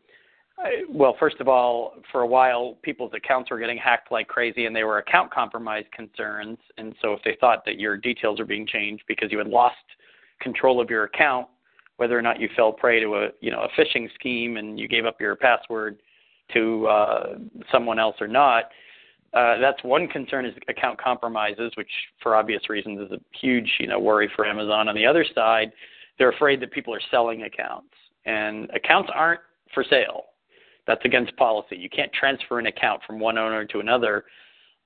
well, first of all, for a while, people's accounts were getting hacked like crazy, and they were account compromise concerns. And so, if they thought that your details were being changed because you had lost control of your account, whether or not you fell prey to a you know a phishing scheme and you gave up your password to uh, someone else or not, uh, that's one concern is account compromises, which for obvious reasons is a huge you know worry for Amazon. On the other side, they're afraid that people are selling accounts, and accounts aren't for sale. That's against policy. You can't transfer an account from one owner to another.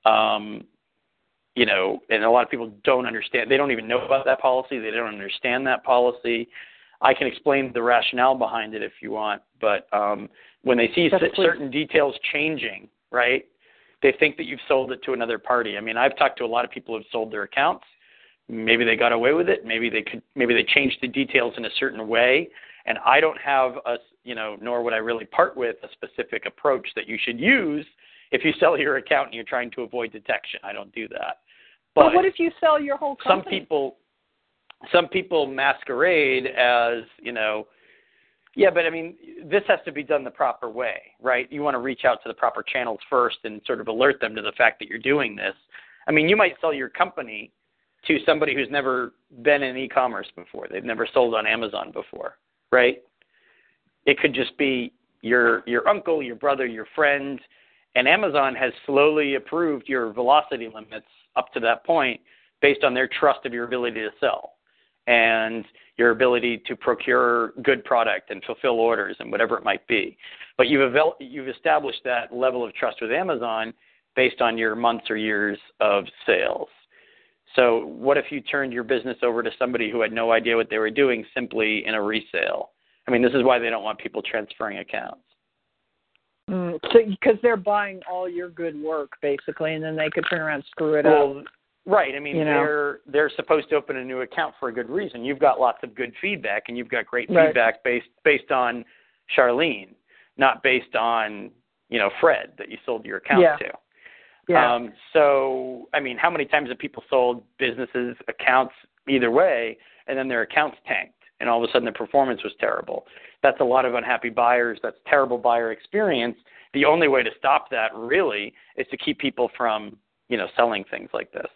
Um, you know, and a lot of people don't understand. They don't even know about that policy. They don't understand that policy. I can explain the rationale behind it if you want, but um, when they see c- certain details changing, right, they think that you've sold it to another party. I mean, I've talked to a lot of people who've sold their accounts. Maybe they got away with it. Maybe they could. Maybe they changed the details in a certain way. And I don't have a, you know, nor would I really part with a specific approach that you should use if you sell your account and you're trying to avoid detection. I don't do that. But, what if you sell your whole some company? people some people masquerade as you know yeah but i mean this has to be done the proper way right you want to reach out to the proper channels first and sort of alert them to the fact that you're doing this i mean you might sell your company to somebody who's never been in e-commerce before they've never sold on amazon before right it could just be your your uncle your brother your friend and amazon has slowly approved your velocity limits up to that point based on their trust of your ability to sell and your ability to procure good product and fulfill orders and whatever it might be. But you've you've established that level of trust with Amazon. based on your months or years of sales. So, what if you turned your business over to somebody who had no idea what they were doing simply in a resale? I mean, this is why they don't want people transferring accounts. Mm, so because they're buying all your good work basically, and then they could turn around and screw it up. Right. I mean, You know. they're they're supposed to open a new account for a good reason. You've got lots of good feedback, and you've got great Right. feedback based based on Charlene, not based on you know Fred that you sold your account Yeah. to. Yeah. Um, so, I mean, how many times have people sold businesses accounts either way, and then their accounts tanked, and all of a sudden their performance was terrible? That's a lot of unhappy buyers. That's terrible buyer experience. The only way to stop that really is to keep people from, you know, selling things like this.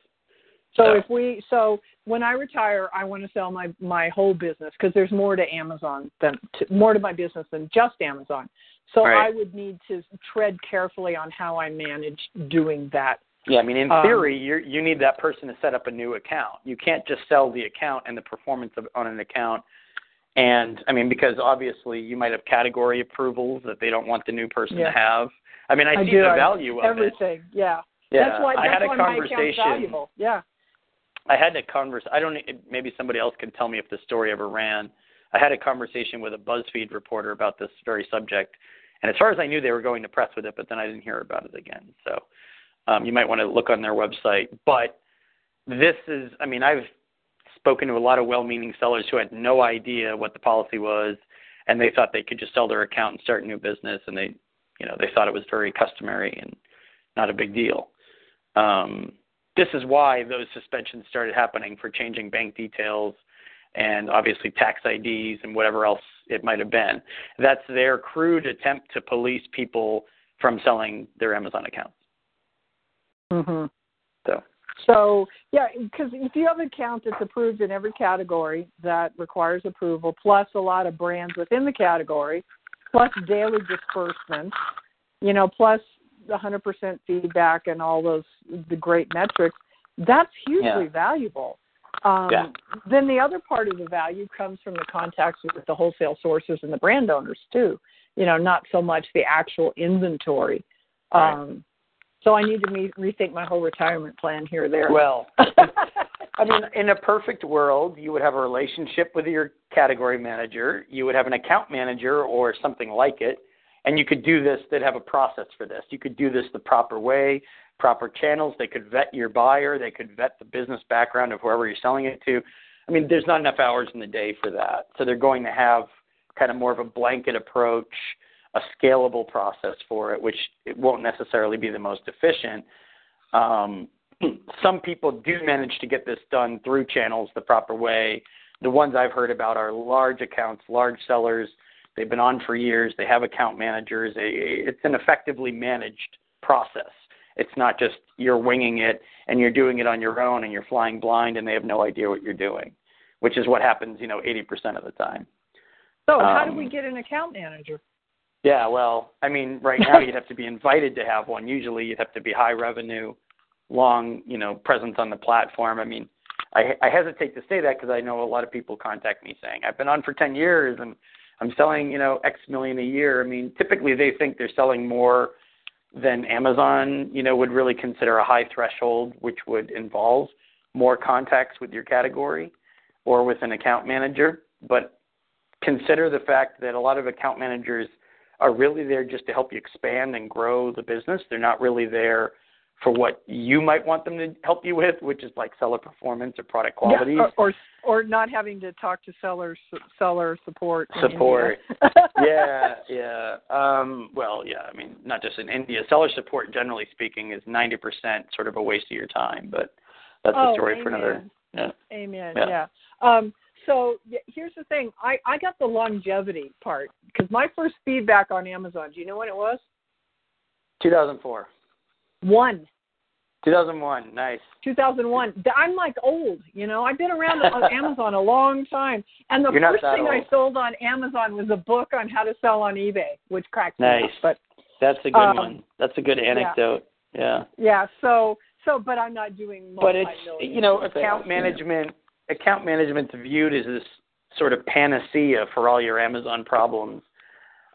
So So- if we so when I retire, I want to sell my my whole business because there's more to Amazon than to, more to my business than just Amazon. So Right. I would need to tread carefully on how I manage doing that. Yeah, I mean, in Um, theory, you you need that person to set up a new account. You can't just sell the account and the performance of, on an account. And I mean, because obviously you might have category approvals that they don't want the new person Yeah. to have. I mean, I, I see do. the I- value of it. Everything, yeah. Yeah, That's why I that's had a why my account's conversation. valuable. Yeah. I had a converse. I don't. Maybe somebody else can tell me if the story ever ran. I had a conversation with a BuzzFeed reporter about this very subject, and as far as I knew, they were going to press with it, but then I didn't hear about it again. So um, you might want to look on their website. But this is. I mean, I've spoken to a lot of well-meaning sellers who had no idea what the policy was, and they thought they could just sell their account and start a new business, and they, you know, they thought it was very customary and not a big deal. Um, this is why those suspensions started happening for changing bank details and obviously tax IDs and whatever else it might have been. That's their crude attempt to police people from selling their Amazon accounts. Mhm. So, So yeah, because if you have an account that's approved in every category that requires approval, plus a lot of brands within the category, plus daily disbursements, you know, plus 100% feedback and all those the great metrics, that's hugely Yeah. valuable. Um, Yeah. Then the other part of the value comes from the contacts with the wholesale sources and the brand owners too. You know, not so much the actual inventory. Right. Um, so I need to me- rethink my whole retirement plan here there. well, I mean, in a perfect world, you would have a relationship with your category manager, you would have an account manager or something like it, and you could do this, they'd have a process for this. You could do this the proper way, proper channels. They could vet your buyer, they could vet the business background of whoever you're selling it to. I mean, there's not enough hours in the day for that. So they're going to have kind of more of a blanket approach, a scalable process for it, which it won't necessarily be the most efficient. Um, some people do manage to get this done through channels the proper way. The ones I've heard about are large accounts, large sellers. They've been on for years. They have account managers. It's an effectively managed process. It's not just you're winging it and you're doing it on your own and you're flying blind and they have no idea what you're doing, which is what happens, you know, 80% of the time. so how do um, we get an account manager? Yeah, well, I mean, right now you'd have to be invited to have one. Usually you'd have to be high revenue, long, you know, presence on the platform. I mean, I, I hesitate to say that because I know a lot of people contact me saying, I've been on for 10 years and I'm selling, you know, X million a year. I mean, typically they think they're selling more than Amazon, you know, would really consider a high threshold, which would involve more contacts with your category or with an account manager. But consider the fact that a lot of account managers are really there just to help you expand and grow the business. They're not really there for what you might want them to help you with, which is like seller performance or product quality. Yeah, or, or or not having to talk to sellers seller support. Support. Yeah, yeah. Um, well, yeah. I mean, not just in India. Seller support, generally speaking, is ninety percent sort of a waste of your time. But that's a Oh, story for another. amen. Yeah. Amen. Yeah. Yeah. Um, so yeah, here's the thing. I I got the longevity part because my first feedback on Amazon. Do you know what it was? 2004. One. 2001. Nice. 2001. I'm like old, you know. I've been around on Amazon a long time, and the first thing I sold on Amazon was a book on how to sell on eBay, which cracks me Nice. up. But That's a good Um, one. That's a good anecdote. Yeah. yeah, so so, but I'm not doing. but it's you know account know. management account management's viewed as this sort of panacea for all your amazon problems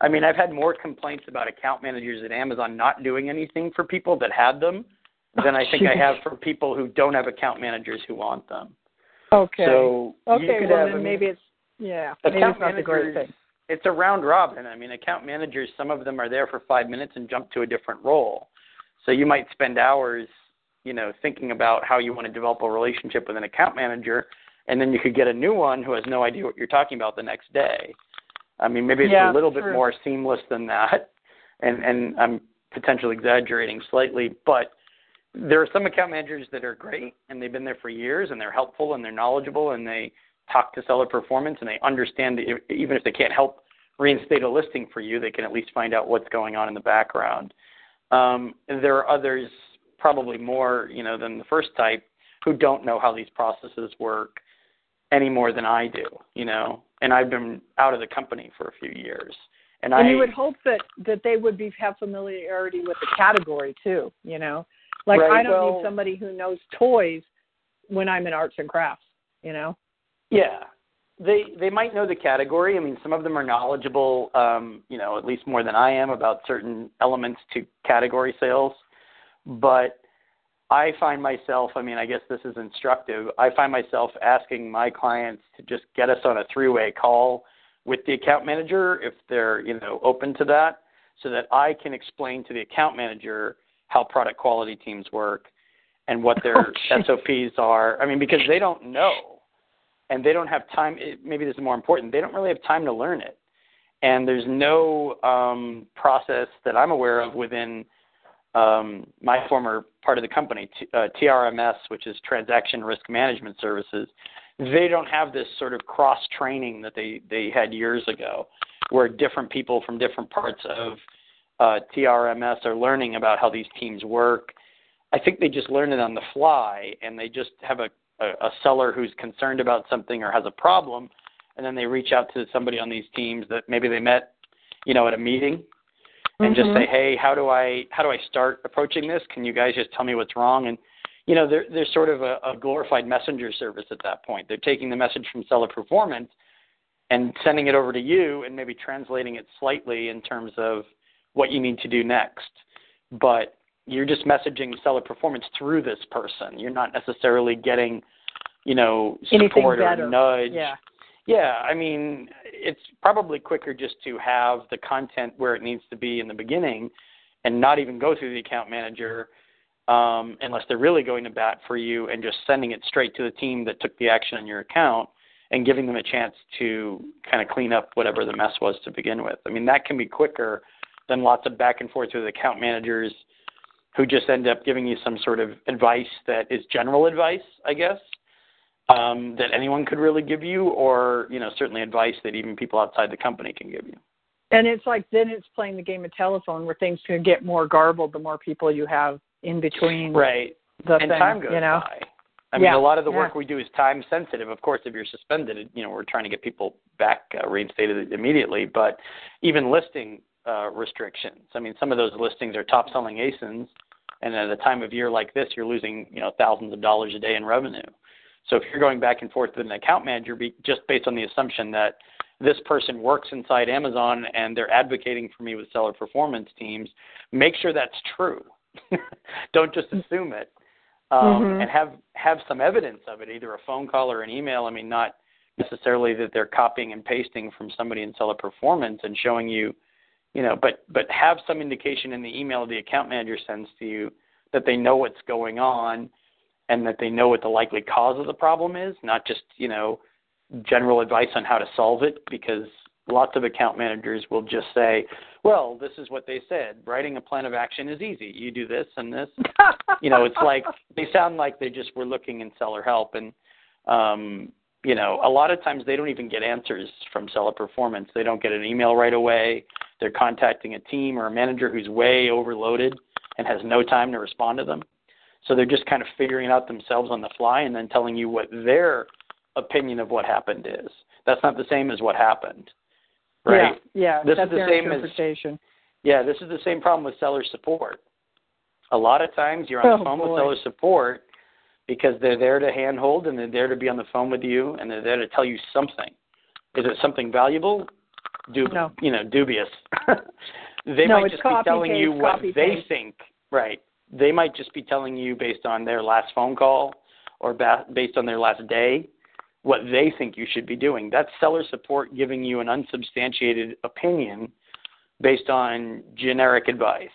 I mean, I've had more complaints about account managers at Amazon not doing anything for people that had them than I think I have for people who don't have account managers who want them. Okay. So you okay. could Well, have, then mean, maybe it's yeah. Maybe account it's not the great thing. it's a round robin. I mean, account managers, some of them are there for five minutes and jump to a different role. So you might spend hours, you know, thinking about how you want to develop a relationship with an account manager, and then you could get a new one who has no idea what you're talking about the next day. I mean, maybe it's Yeah, a little bit more seamless than that, and and I'm potentially exaggerating slightly, but there are some account managers that are great and they've been there for years and they're helpful and they're knowledgeable and they talk to seller performance and they understand that even if they can't help reinstate a listing for you, they can at least find out what's going on in the background. Um, there are others, probably more, you know, than the first type, who don't know how these processes work any more than I do, you know. And I've been out of the company for a few years, and, And I you would hope that that they would be have familiarity with the category too. You know, like Right, I don't well- need somebody who knows toys when I'm in arts and crafts. You know. Yeah. They they might know the category. I mean, some of them are knowledgeable, um, you know, at least more than I am about certain elements to category sales. But I find myself, I mean, I guess this is instructive. I find myself asking my clients to just get us on a three-way call with the account manager if they're, you know, open to that so that I can explain to the account manager how product quality teams work and what their Okay. SOPs are. I mean, because they don't know and they don't have time. It, maybe this is more important. They don't really have time to learn it, and there's no um, process that I'm aware of within um, my former part of the company, T, uh, TRMS, which is Transaction Risk Management Services. They don't have this sort of cross training that they they had years ago, where different people from different parts of uh, TRMS are learning about how these teams work. I think they just learn it on the fly, and they just have a a, a seller who's concerned about something or has a problem, and then they reach out to somebody on these teams that maybe they met, you know, at a meeting, and just Mhm. say, hey, how do I how do I start approaching this? Can you guys just tell me what's wrong? And you know, they're they're sort of a, a glorified messenger service at that point. They're taking the message from seller performance and sending it over to you, and maybe translating it slightly in terms of what you need to do next. But you're just messaging seller performance through this person. You're not necessarily getting, you know, support or nudge. Yeah. Yeah, I mean, it's probably quicker just to have the content where it needs to be in the beginning and not even go through the account manager um, unless they're really going to bat for you and just sending it straight to the team that took the action on your account and giving them a chance to kind of clean up whatever the mess was to begin with. I mean, that can be quicker than lots of back and forth with account managers who just end up giving you some sort of advice that is general advice, I guess, um, that anyone could really give you, or you know, certainly advice that even people outside the company can give you. And it's like then it's playing the game of telephone where things can get more garbled the more people you have in between Right. the and thing. time goes you know. by. I mean, Yeah, a lot of the yeah. work we do is time sensitive. Of course, if you're suspended, you know, we're trying to get people back uh, reinstated immediately. But even listing uh, restrictions. I mean, some of those listings are top selling ASINs, and at a time of year like this, you're losing you know thousands of dollars a day in revenue. So if you're going back and forth with an account manager, be, just based on the assumption that this person works inside Amazon and they're advocating for me with seller performance teams, make sure that's true. Don't just assume it, um, Mhm. and have have some evidence of it, either a phone call or an email. I mean, not necessarily that they're copying and pasting from somebody in seller performance and showing you, you know, but but have some indication in the email the account manager sends to you that they know what's going on and that they know what the likely cause of the problem is, not just you know general advice on how to solve it because lots of account managers will just say, well, this is what they said. Writing a plan of action is easy. You do this and this. You know, it's like they sound like they just were looking in seller help and um you know, a lot of times they don't even get answers from seller performance. They don't get an email right away. They're contacting a team or a manager who's way overloaded and has no time to respond to them. So they're just kind of figuring out themselves on the fly and then telling you what their opinion of what happened is. That's not the same as what happened. Right? Yeah, yeah This is that's the their same as- interpretation. Yeah, this is the same problem with seller support. A lot of times you're on the Oh, phone boy. with seller support because they're there to handhold and they're there to be on the phone with you and they're there to tell you something. Is it something valuable? No. you know dubious. they No, might just be telling paste, you what they paste. think. Right. They might just be telling you based on their last phone call or ba- based on their last day what they think you should be doing. That's seller support giving you an unsubstantiated opinion based on generic advice,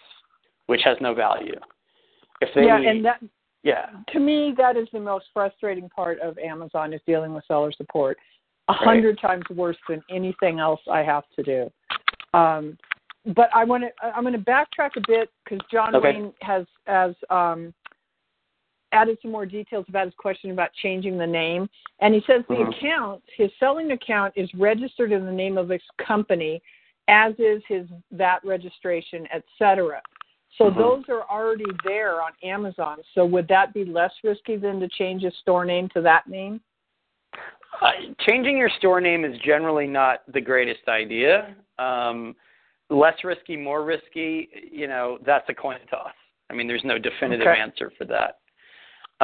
which has no value. If they yeah, and that yeah. to me that is the most frustrating part of Amazon is dealing with seller support. A Right. hundred times worse than anything else I have to do. Um, but I want to I'm going to backtrack a bit because John Okay. Wayne has has um, added some more details about his question about changing the name, and he says the Mhm. account, his selling account, is registered in the name of his company, as is his VAT registration, etc. So Mhm. those are already there on Amazon. So would that be less risky than to change a store name to that name? Uh, changing your store name is generally not the greatest idea. Um, less risky, more risky, you know, that's a coin toss. I mean, there's no definitive Okay. answer for that.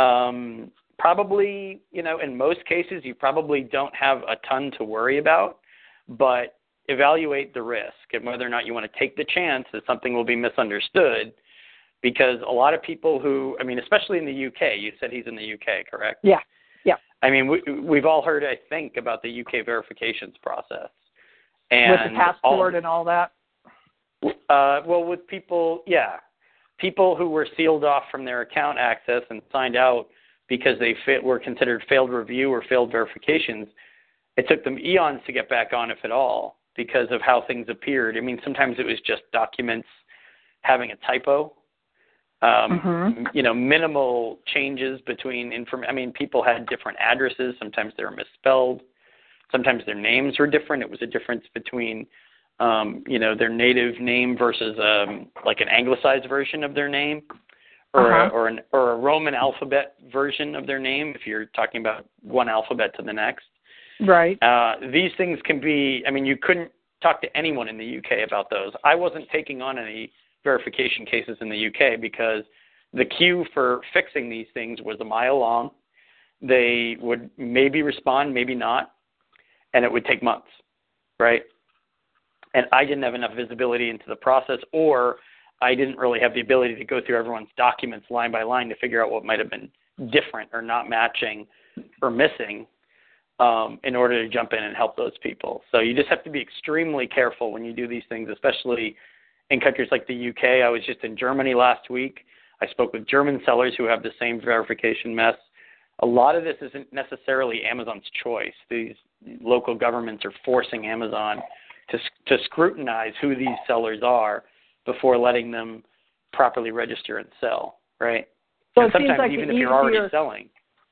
Um, probably, you know, in most cases, you probably don't have a ton to worry about, but evaluate the risk and whether or not you want to take the chance that something will be misunderstood. Because a lot of people who, I mean, especially in the UK, you said he's in the UK, correct? Yeah. Yeah. I mean, we, we've all heard, I think, about the UK verifications process. And With the passport all, and all that? uh, well, with people, yeah, people who were sealed off from their account access and signed out because they fit, were considered failed review or failed verifications. It took them eons to get back on, if at all, because of how things appeared. I mean, sometimes it was just documents having a typo. Um, Mhm. You know, minimal changes between inform. I mean, people had different addresses. Sometimes they were misspelled. Sometimes their names were different. It was a difference between um, you know, their native name versus um, like an anglicized version of their name, or Uh-huh. or an or a Roman alphabet version of their name. If you're talking about one alphabet to the next, Right. uh, these things can be. I mean, you couldn't talk to anyone in the UK about those. I wasn't taking on any verification cases in the UK because the queue for fixing these things was a mile long. They would maybe respond, maybe not, and it would take months, right? and I didn't have enough visibility into the process, or I didn't really have the ability to go through everyone's documents line by line to figure out what might have been different or not matching or missing um, in order to jump in and help those people. So you just have to be extremely careful when you do these things, especially in countries like the UK. I was just in Germany last week. I spoke with German sellers who have the same verification mess. A lot of this isn't necessarily Amazon's choice. These local governments are forcing Amazon to to scrutinize who these sellers are before letting them properly register and sell, right? So and sometimes like even if you're already easier- selling.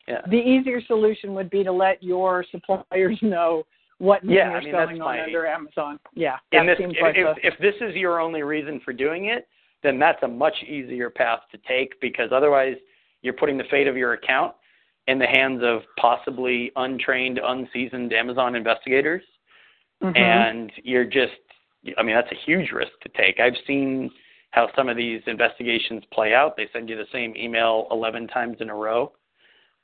Yeah. The easier solution would be to let your suppliers know what Yeah, you're I mean, selling my- on under Amazon. Yeah, And this, seems if, like if, a, if this is your only reason for doing it, then that's a much easier path to take because otherwise you're putting the fate of your account in the hands of possibly untrained, unseasoned Amazon investigators. Mhm. and you're just i mean that's a huge risk to take i've seen how some of these investigations play out they send you the same email 11 times in a row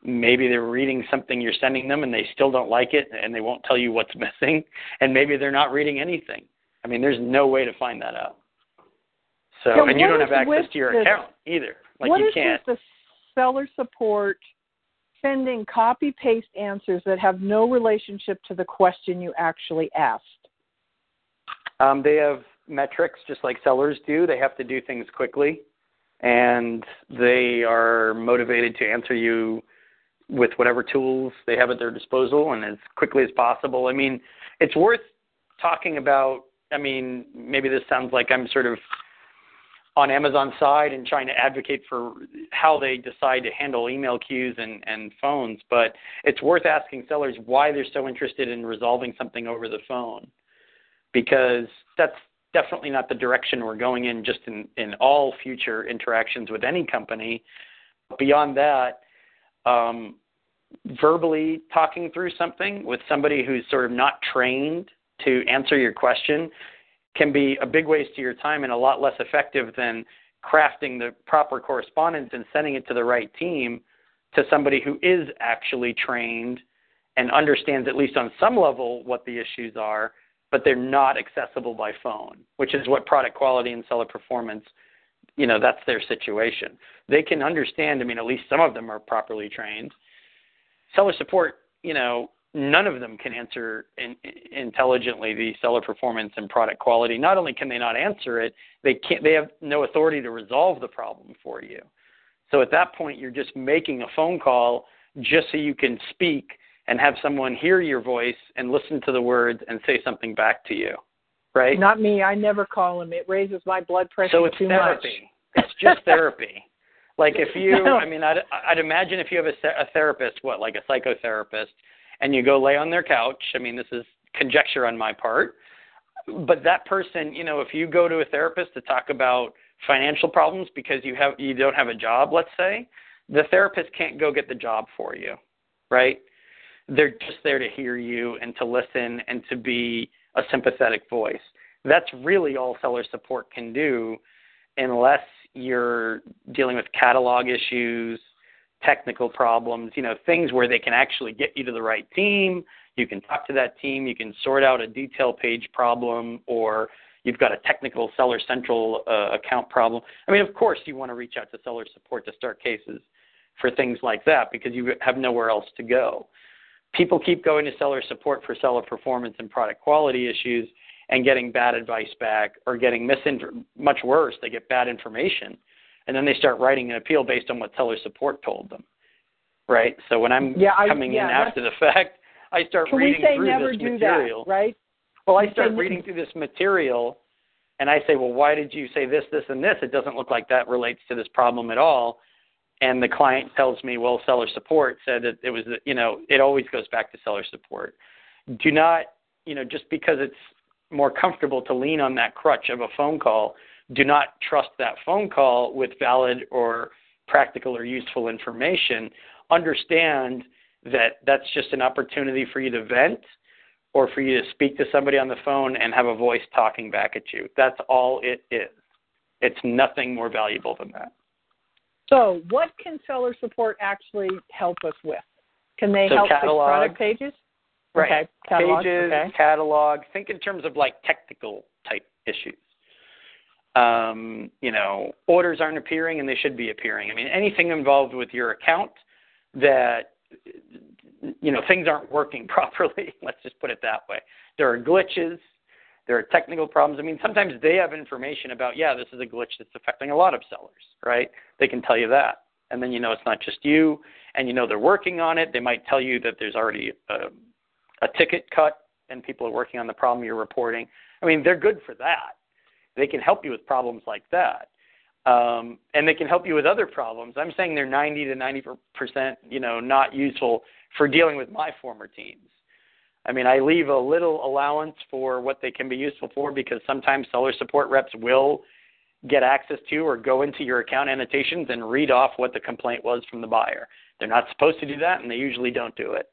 maybe they're reading something you're sending them and they still don't like it and they won't tell you what's missing and maybe they're not reading anything i mean there's no way to find that out so and you don't have access to your this- account either like what you is can't with the seller support sending copy paste answers that have no relationship to the question you actually asked? Um, they have metrics just like sellers do. They have to do things quickly, and they are motivated to answer you with whatever tools they have at their disposal and as quickly as possible. I mean, it's worth talking about. I mean, maybe this sounds like I'm sort of on Amazon's side and trying to advocate for how they decide to handle email queues and, and phones, but it's worth asking sellers why they're so interested in resolving something over the phone because that's definitely not the direction we're going in just in, in all future interactions with any company. Beyond that, um, verbally talking through something with somebody who's sort of not trained to answer your question can be a big waste of your time and a lot less effective than crafting the proper correspondence and sending it to the right team to somebody who is actually trained and understands at least on some level what the issues are but they're not accessible by phone, which is what product quality and seller performance, you know, that's their situation. They can understand, I mean, at least some of them are properly trained. Seller support, you know, none of them can answer in, intelligently the seller performance and product quality. Not only can they not answer it, they can't they have no authority to resolve the problem for you. So at that point you're just making a phone call just so you can speak and have someone hear your voice and listen to the words and say something back to you. Right? Not me. I never call him. It raises my blood pressure so it's too therapy. much. It's just therapy. Like if you, No. I mean, I'd, I'd imagine if you have a, a therapist, what, like a psychotherapist, and you go lay on their couch. I mean, this is conjecture on my part, but that person, you know, if you go to a therapist to talk about financial problems because you have you don't have a job, let's say, the therapist can't go get the job for you, right? They're just there to hear you and to listen and to be a sympathetic voice. That's really all seller support can do, unless you're dealing with catalog issues, technical problems, you know, things where they can actually get you to the right team. You can talk to that team. You can sort out a detail page problem, or you've got a technical Seller Central uh, account problem. I mean, of course, you want to reach out to seller support to start cases for things like that because you have nowhere else to go. People keep going to seller support for seller performance and product quality issues and getting bad advice back or getting misinformation. Much worse, they get bad information and then they start writing an appeal based on what seller support told them. Right? So when I'm Yeah, I- coming yeah, in after the fact, I start Can we reading say through never this do material. that, right? Well, I start reading through this material and I say, well, why did you say this, this, and this? It doesn't look like that relates to this problem at all. And the client tells me, well, seller support said that it was, you know, it always goes back to seller support. Do not, you know, just because it's more comfortable to lean on that crutch of a phone call, do not trust that phone call with valid or practical or useful information. Understand that that's just an opportunity for you to vent or for you to speak to somebody on the phone and have a voice talking back at you. That's all it is. It's nothing more valuable than that. So, what can seller support actually help us with? Can they So help catalog. fix product pages? Right. Okay. Catalog. Pages, okay. catalog. Think in terms of like technical type issues. Um, you know, orders aren't appearing and they should be appearing. I mean, anything involved with your account that you know things aren't working properly. Let's just put it that way. There are glitches. There are technical problems. I mean, sometimes they have information about, yeah, this is a glitch that's affecting a lot of sellers, right? They can tell you that. And then you know it's not just you, and you know they're working on it. They might tell you that there's already a, a ticket cut and people are working on the problem you're reporting. I mean, they're good for that. They can help you with problems like that. Um, and they can help you with other problems. I'm saying they're 90 to 90 percent, you know, not useful for dealing with my former teams. I mean, I leave a little allowance for what they can be useful for because sometimes seller support reps will get access to or go into your account annotations and read off what the complaint was from the buyer. They're not supposed to do that, and they usually don't do it.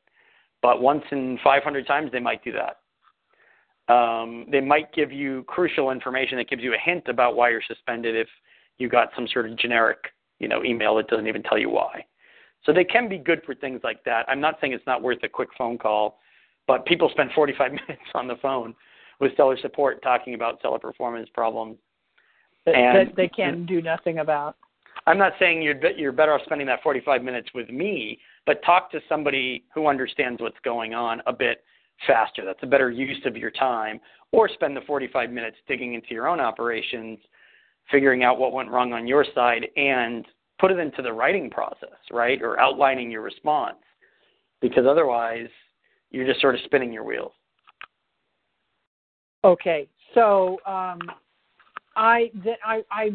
But once in 500 times, they might do that. Um, they might give you crucial information that gives you a hint about why you're suspended if you got some sort of generic, you know, email that doesn't even tell you why. So they can be good for things like that. I'm not saying it's not worth a quick phone call, but people spend 45 minutes on the phone with seller support talking about seller performance problems. That, And- that they can do nothing about. I'm not saying you're you're better off spending that 45 minutes with me, but talk to somebody who understands what's going on a bit faster. That's a better use of your time. Or spend the 45 minutes digging into your own operations, figuring out what went wrong on your side, and put it into the writing process, right? Or outlining your response, because otherwise you're just sort of spinning your wheels. Okay, so um, I that I I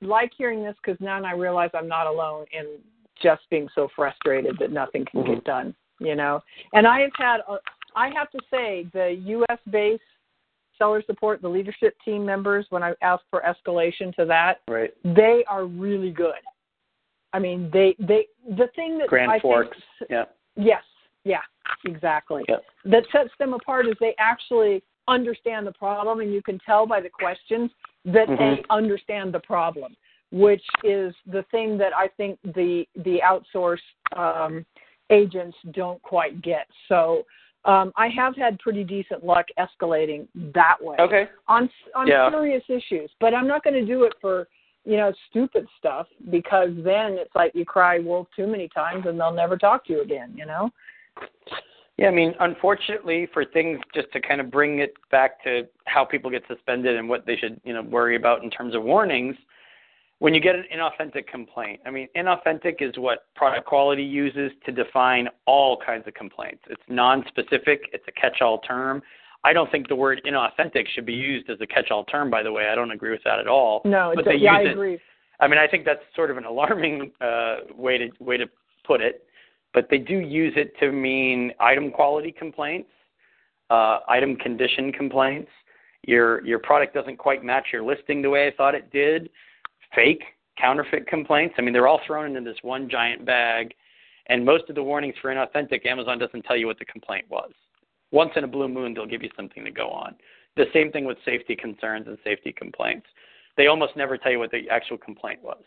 like hearing this because now I realize I'm not alone in just being so frustrated that nothing can Mhm. get done. You know, and I have had a, I have to say the U.S. based seller support, the leadership team members, when I ask for escalation to that, Right. they are really good. I mean, they they the thing that Grand I Forks. think Yeah. Yes, yeah, exactly. Yep. That sets them apart is they actually understand the problem, and you can tell by the questions that Mhm. they understand the problem, which is the thing that I think the the outsourced um, agents don't quite get. So Um, I have had pretty decent luck escalating that way Okay. on on Yeah. serious issues, but I'm not going to do it for you know stupid stuff because then it's like you cry wolf too many times and they'll never talk to you again. You know. Yeah, I mean, unfortunately, for things just to kind of bring it back to how people get suspended and what they should, you know, worry about in terms of warnings. When you get an inauthentic complaint, I mean, inauthentic is what product quality uses to define all kinds of complaints. It's non-specific. It's a catch-all term. I don't think the word inauthentic should be used as a catch-all term. By the way, I don't agree with that at all. No, but it, they yeah, I use it agree. I mean, I think that's sort of an alarming uh, way to way to put it, but they do use it to mean item quality complaints, uh, item condition complaints. Your your product doesn't quite match your listing the way I thought it did. Fake, counterfeit complaints. I mean, they're all thrown into this one giant bag, and most of the warnings for inauthentic, Amazon doesn't tell you what the complaint was. Once in a blue moon, they'll give you something to go on. The same thing with safety concerns and safety complaints they almost never tell you what the actual complaint was.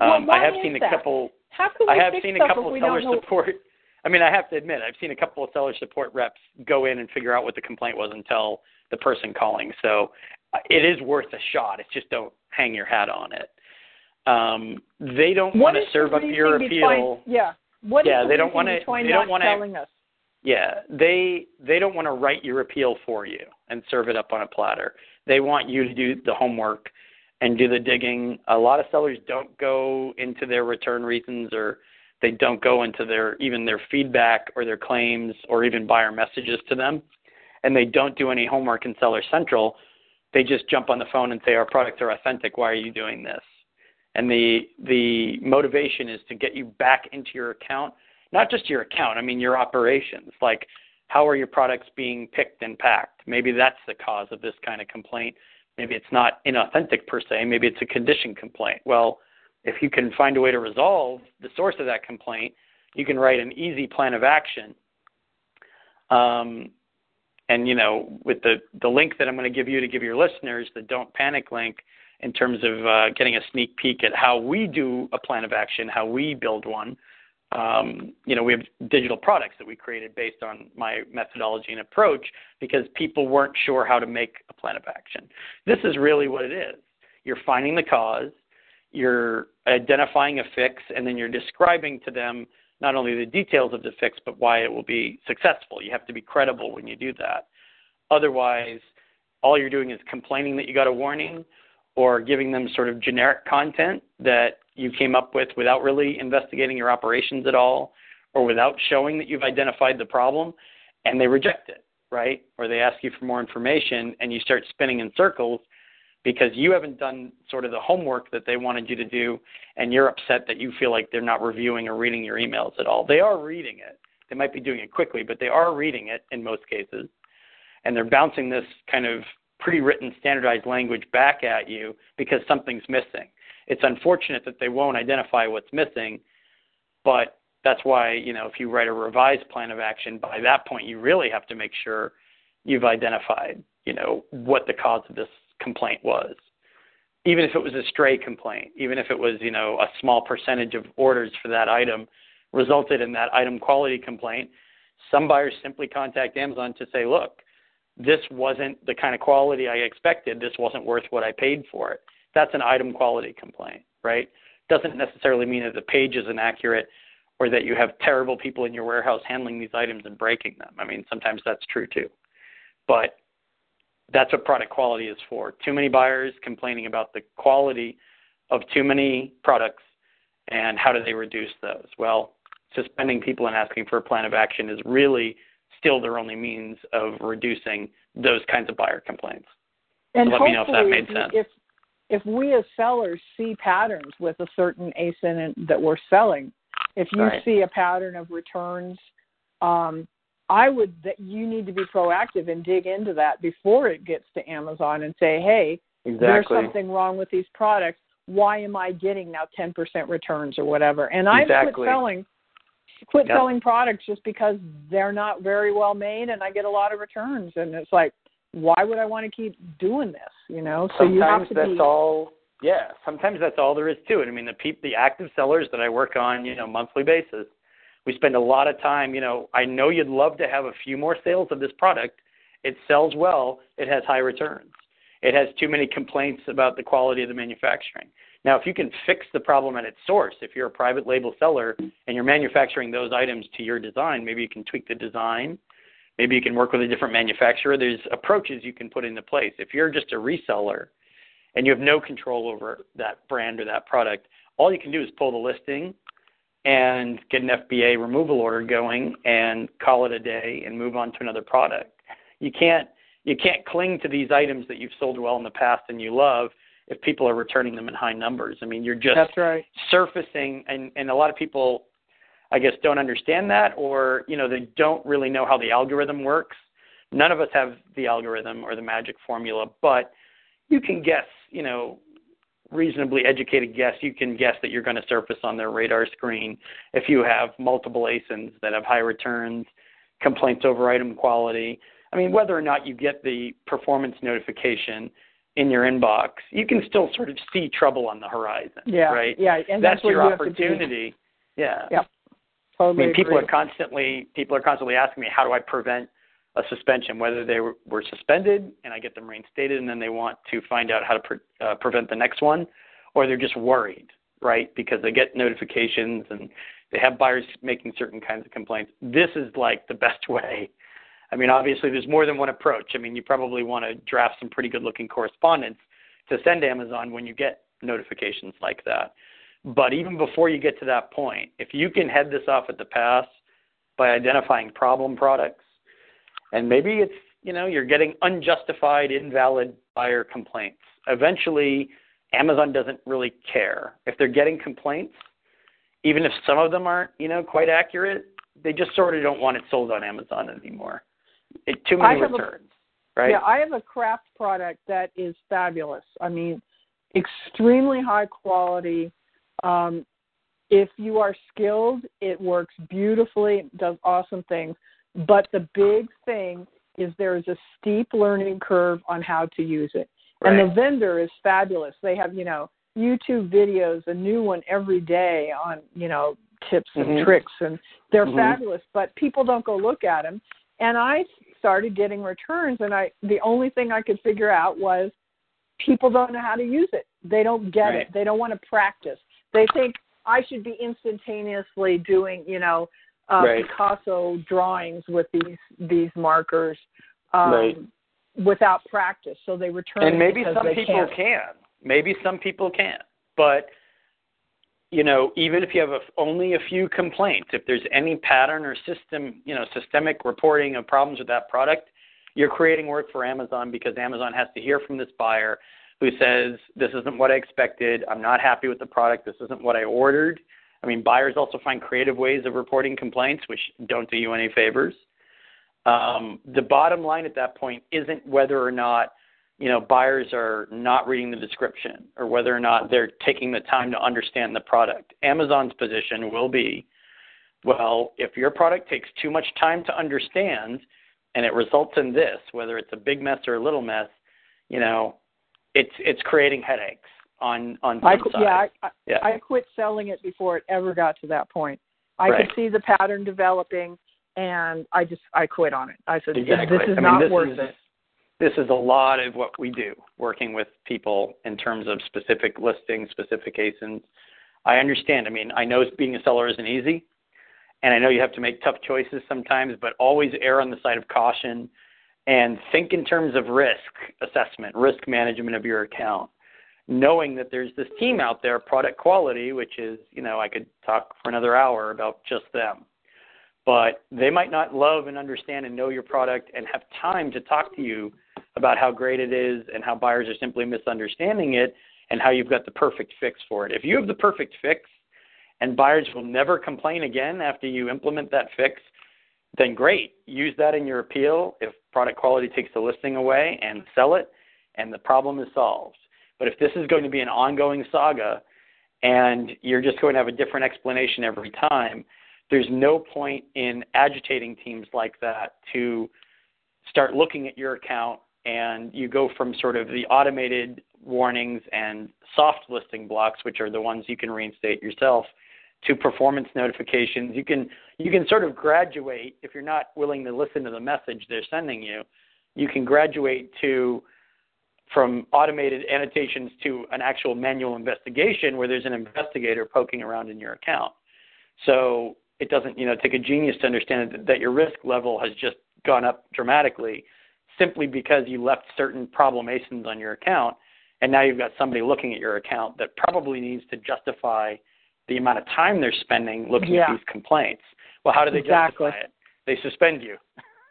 Um, why I have seen a couple. How can we I have fix seen a couple of seller support. I mean, I have to admit, I've seen a couple of seller support reps go in and figure out what the complaint was and tell the person calling. So uh, it is worth a shot. It's just don't hang your hat on it. Um, they don't What want to serve up your appeal. yeah. What is Yeah, the they don't wanna- they don't telling us? Yeah, they they don't want to write your appeal for you and serve it up on a platter. They want you to do the homework and do the digging. A lot of sellers don't go into their return reasons or they don't go into their even their feedback or their claims or even buyer messages to them. And they don't do any homework in Seller Central. They just jump on the phone and say our products are authentic. Why are you doing this? And the the motivation is to get you back into your account not just your account, I mean your operations. Like, how are your products being picked and packed? Maybe that's the cause of this kind of complaint. Maybe it's not inauthentic per se. Maybe it's a condition complaint. Well, if you can find a way to resolve the source of that complaint, you can write an easy plan of action. Um, and you know, with the the link that I'm going to give you to give your listeners, the Don't Panic link, in terms of uh, getting a sneak peek at how we do a plan of action, how we build one um, you know, we have digital products that we created based on my methodology and approach because people weren't sure how to make a plan of action. This is really what it is. You're finding the cause, you're identifying a fix, and then you're describing to them not only the details of the fix, but why it will be successful. You have to be credible when you do that. Otherwise, all you're doing is complaining that you got a warning or giving them sort of generic content that you came up with without really investigating your operations at all or without showing that you've identified the problem and they reject it, right? Or they ask you for more information and you start spinning in circles because you haven't done sort of the homework that they wanted you to do and you're upset that you feel like they're not reviewing or reading your emails at all. They are reading it. They might be doing it quickly, but they are reading it in most cases. And they're bouncing this kind of pre-written standardized language back at you because something's missing. It's unfortunate that they won't identify what's missing, but that's why, you know, if you write a revised plan of action, by that point you really have to make sure you've identified, you know, what the cause of this complaint was. Even if it was a stray complaint, even if it was, you know, a small percentage of orders for that item resulted in that item quality complaint, some buyers simply contact Amazon to say, look, this wasn't the kind of quality I expected. This wasn't worth what I paid for it. That's an item quality complaint, right? Doesn't necessarily mean that the page is inaccurate or that you have terrible people in your warehouse handling these items and breaking them. I mean, sometimes that's true too. But that's what product quality is for. Too many buyers complaining about the quality of too many products and how do they reduce those? Well, suspending people and asking for a plan of action is really still their only means of reducing those kinds of buyer complaints. And So let me know if that made sense. If if we as sellers see patterns with a certain ASIN that we're selling, if you Right. see a pattern of returns, um, I would that you need to be proactive and dig into that before it gets to Amazon and say, hey, there's something wrong with these products. Why am I getting now 10% returns or whatever? And I've Exactly. quit selling quit Yep. selling products just because they're not very well made and I get a lot of returns and it's like why would I want to keep doing this, you know? So you have to that's be all yeah sometimes that's all there is to it i mean the peop, the active sellers that i work on you know monthly basis We spend a lot of time, you know, I know you'd love to have a few more sales of this product. It sells well, it has high returns. It has too many complaints about the quality of the manufacturing. Now, if you can fix the problem at its source, if you're a private label seller and you're manufacturing those items to your design, maybe you can tweak the design. Maybe you can work with a different manufacturer. There's approaches you can put into place. If you're just a reseller and you have no control over that brand or that product, all you can do is pull the listing and get an FBA removal order going and call it a day and move on to another product. You can't you can't cling to these items that you've sold well in the past and you love if people are returning them in high numbers. I mean, you're just That's right. surfacing and and a lot of people I guess don't understand that or, you know, they don't really know how the algorithm works. None of us have the algorithm or the magic formula, but you can guess, you know, reasonably educated guess, you can guess that you're going to surface on their radar screen if you have multiple ASINs that have high returns, complaints over item quality. I mean, whether or not you get the performance notification in your inbox, you can still sort of see trouble on the horizon. Yeah. Right. Yeah. And that's, that's, your you have to do. opportunity. Yeah. Yep. Totally I mean, people agree. are constantly people are constantly asking me how do I prevent a suspension, whether they were, were suspended and I get them reinstated, and then they want to find out how to pre- uh, prevent the next one, or they're just worried, right? Because they get notifications and they have buyers making certain kinds of complaints. This is like the best way. I mean, obviously, there's more than one approach. I mean, you probably want to draft some pretty good looking correspondence to send to Amazon when you get notifications like that. But even before you get to that point, if you can head this off at the pass by identifying problem products, and maybe it's, you know, you're getting unjustified, invalid buyer complaints. Eventually, Amazon doesn't really care. If they're getting complaints, even if some of them aren't, you know, quite accurate, they just sort of don't want it sold on Amazon anymore. It, too many have a- returns, right? Yeah, I have a craft product that is fabulous. I mean, extremely high quality. Um, if you are skilled, it works beautifully, does awesome things. But the big thing is there is a steep learning curve on how to use it. Right. And the vendor is fabulous. They have, you know, YouTube videos, a new one every day on, you know, tips and Mhm. tricks, and they're Mhm. fabulous. But people don't go look at them. And I started getting returns, and I the only thing I could figure out was people don't know how to use it. They don't get Right. it. They don't want to practice. They think I should be instantaneously doing, you know, uh, Right. Picasso drawings with these these markers um, Right. without practice. So they return and maybe some people can't. can. Maybe some people can. But you know, even if you have a, only a few complaints, if there's any pattern or system, you know, systemic reporting of problems with that product, you're creating work for Amazon because Amazon has to hear from this buyer who says, "This isn't what I expected. I'm not happy with the product. This isn't what I ordered." I mean, buyers also find creative ways of reporting complaints, which don't do you any favors. Um, the bottom line at that point isn't whether or not you know buyers are not reading the description or whether or not they're taking the time to understand the product. Amazon's position will be, well, if your product takes too much time to understand and it results in this, whether it's a big mess or a little mess, you know, it's it's creating headaches on on I qu- side. yeah, I, I, Yeah. I quit selling it before it ever got to that point. I Right. could see the pattern developing, and I just I quit on it. I said Exactly. this is I mean, not this worth is, it. This is a lot of what we do, working with people in terms of specific listings, specific ASINs. I understand. I mean, I know being a seller isn't easy, and I know you have to make tough choices sometimes, but always err on the side of caution and think in terms of risk assessment, risk management of your account. Knowing that there's this team out there, product quality, which is, you know, I could talk for another hour about just them but they might not love and understand and know your product and have time to talk to you about how great it is and how buyers are simply misunderstanding it and how you've got the perfect fix for it. If you have the perfect fix and buyers will never complain again after you implement that fix, then great. Use that in your appeal if product quality takes the listing away and sell it and the problem is solved. But if this is going to be an ongoing saga and you're just going to have a different explanation every time, there's no point in agitating teams like that to start looking at your account and you go from sort of the automated warnings and soft listing blocks, which are the ones you can reinstate yourself, to performance notifications. You can you can sort of graduate if you're not willing to listen to the message they're sending you. You can graduate to from automated annotations to an actual manual investigation where there's an investigator poking around in your account. So it doesn't, you know, take a genius to understand that, your risk level has just gone up dramatically simply because you left certain problem ASINs on your account and now you've got somebody looking at your account that probably needs to justify the amount of time they're spending looking Yeah. at these complaints. Well, how do they Exactly. justify it? They suspend you.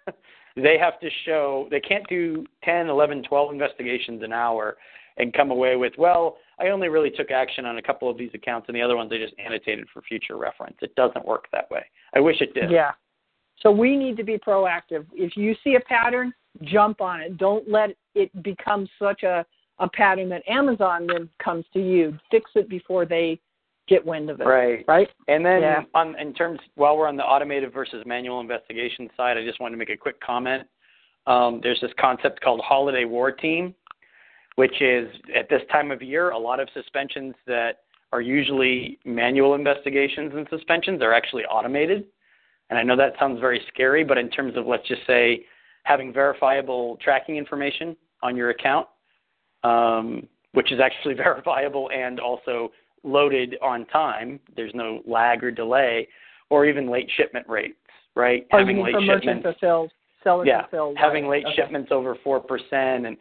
they have to show they can't do 10, 11, 12 investigations an hour and come away with, well, I only really took action on a couple of these accounts and the other ones I just annotated for future reference. It doesn't work that way. I wish it did. Yeah. So we need to be proactive. If you see a pattern, jump on it. Don't let it become such a, a pattern that Amazon then comes to you. Fix it before they get wind of it. Right. Right? And then Yeah. on in terms while we're on the automated versus manual investigation side, I just wanted to make a quick comment. Um, there's this concept called holiday war team, which is at this time of year, a lot of suspensions that are usually manual investigations and suspensions are actually automated. And I know that sounds very scary, but in terms of let's just say having verifiable tracking information on your account, um, which is actually verifiable and also loaded on time. There's no lag or delay, or even late shipment rates, right? Or having late shipments, fulfilled, yeah, fulfilled. having right. late Okay. shipments over four percent, and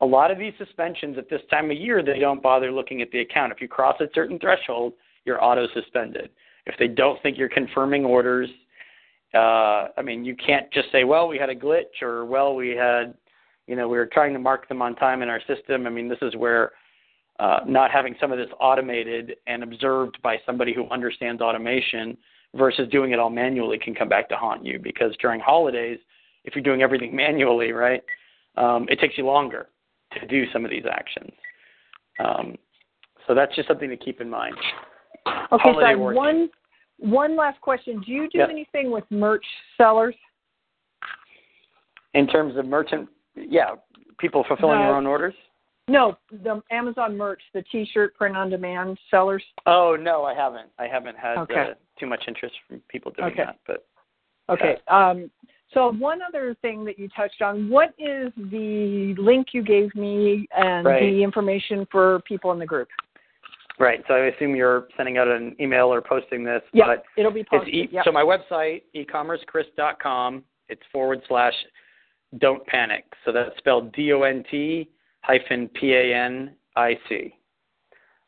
a lot of these suspensions at this time of year, they don't bother looking at the account. If you cross a certain threshold, you're auto suspended. If they don't think you're confirming orders, uh, I mean, you can't just say, well, we had a glitch, or well, we had, you know, we were trying to mark them on time in our system. I mean, this is where uh, not having some of this automated and observed by somebody who understands automation versus doing it all manually can come back to haunt you because during holidays, if you're doing everything manually, right, um, it takes you longer to do some of these actions. Um, so that's just something to keep in mind. Okay, so holiday have one one last question. Do you do Yep. anything with merch sellers? In terms of merchant, yeah, people fulfilling No. their own orders. No, the Amazon merch, the T-shirt print on demand sellers. Oh no, I haven't. I haven't had Okay. uh, too much interest from people doing Okay. that. But Okay. Um, so one other thing that you touched on, what is the link you gave me and Right. the information for people in the group? right, so I assume you're sending out an email or posting this. Yeah, But it'll be posted. e- Yep. so my website ecommercechris.com. It's forward slash don't panic. So that's spelled D O N T hyphen P A N I C.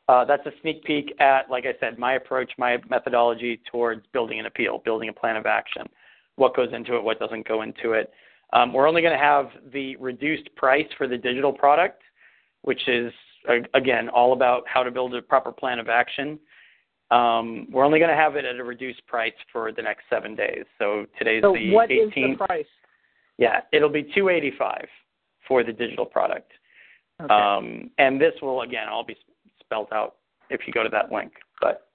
Uh, that's a sneak peek at, like I said, my approach, my methodology towards building an appeal, building a plan of action. What goes into it, what doesn't go into it. Um, we're only going to have the reduced price for the digital product, which is again all about how to build a proper plan of action. Um, we're only going to have it at a reduced price for the next seven days. So today's so the what is 18th. the price? Yeah, it'll be 285 for the digital product. Um, and this will again all be spelled out if you go to that link. But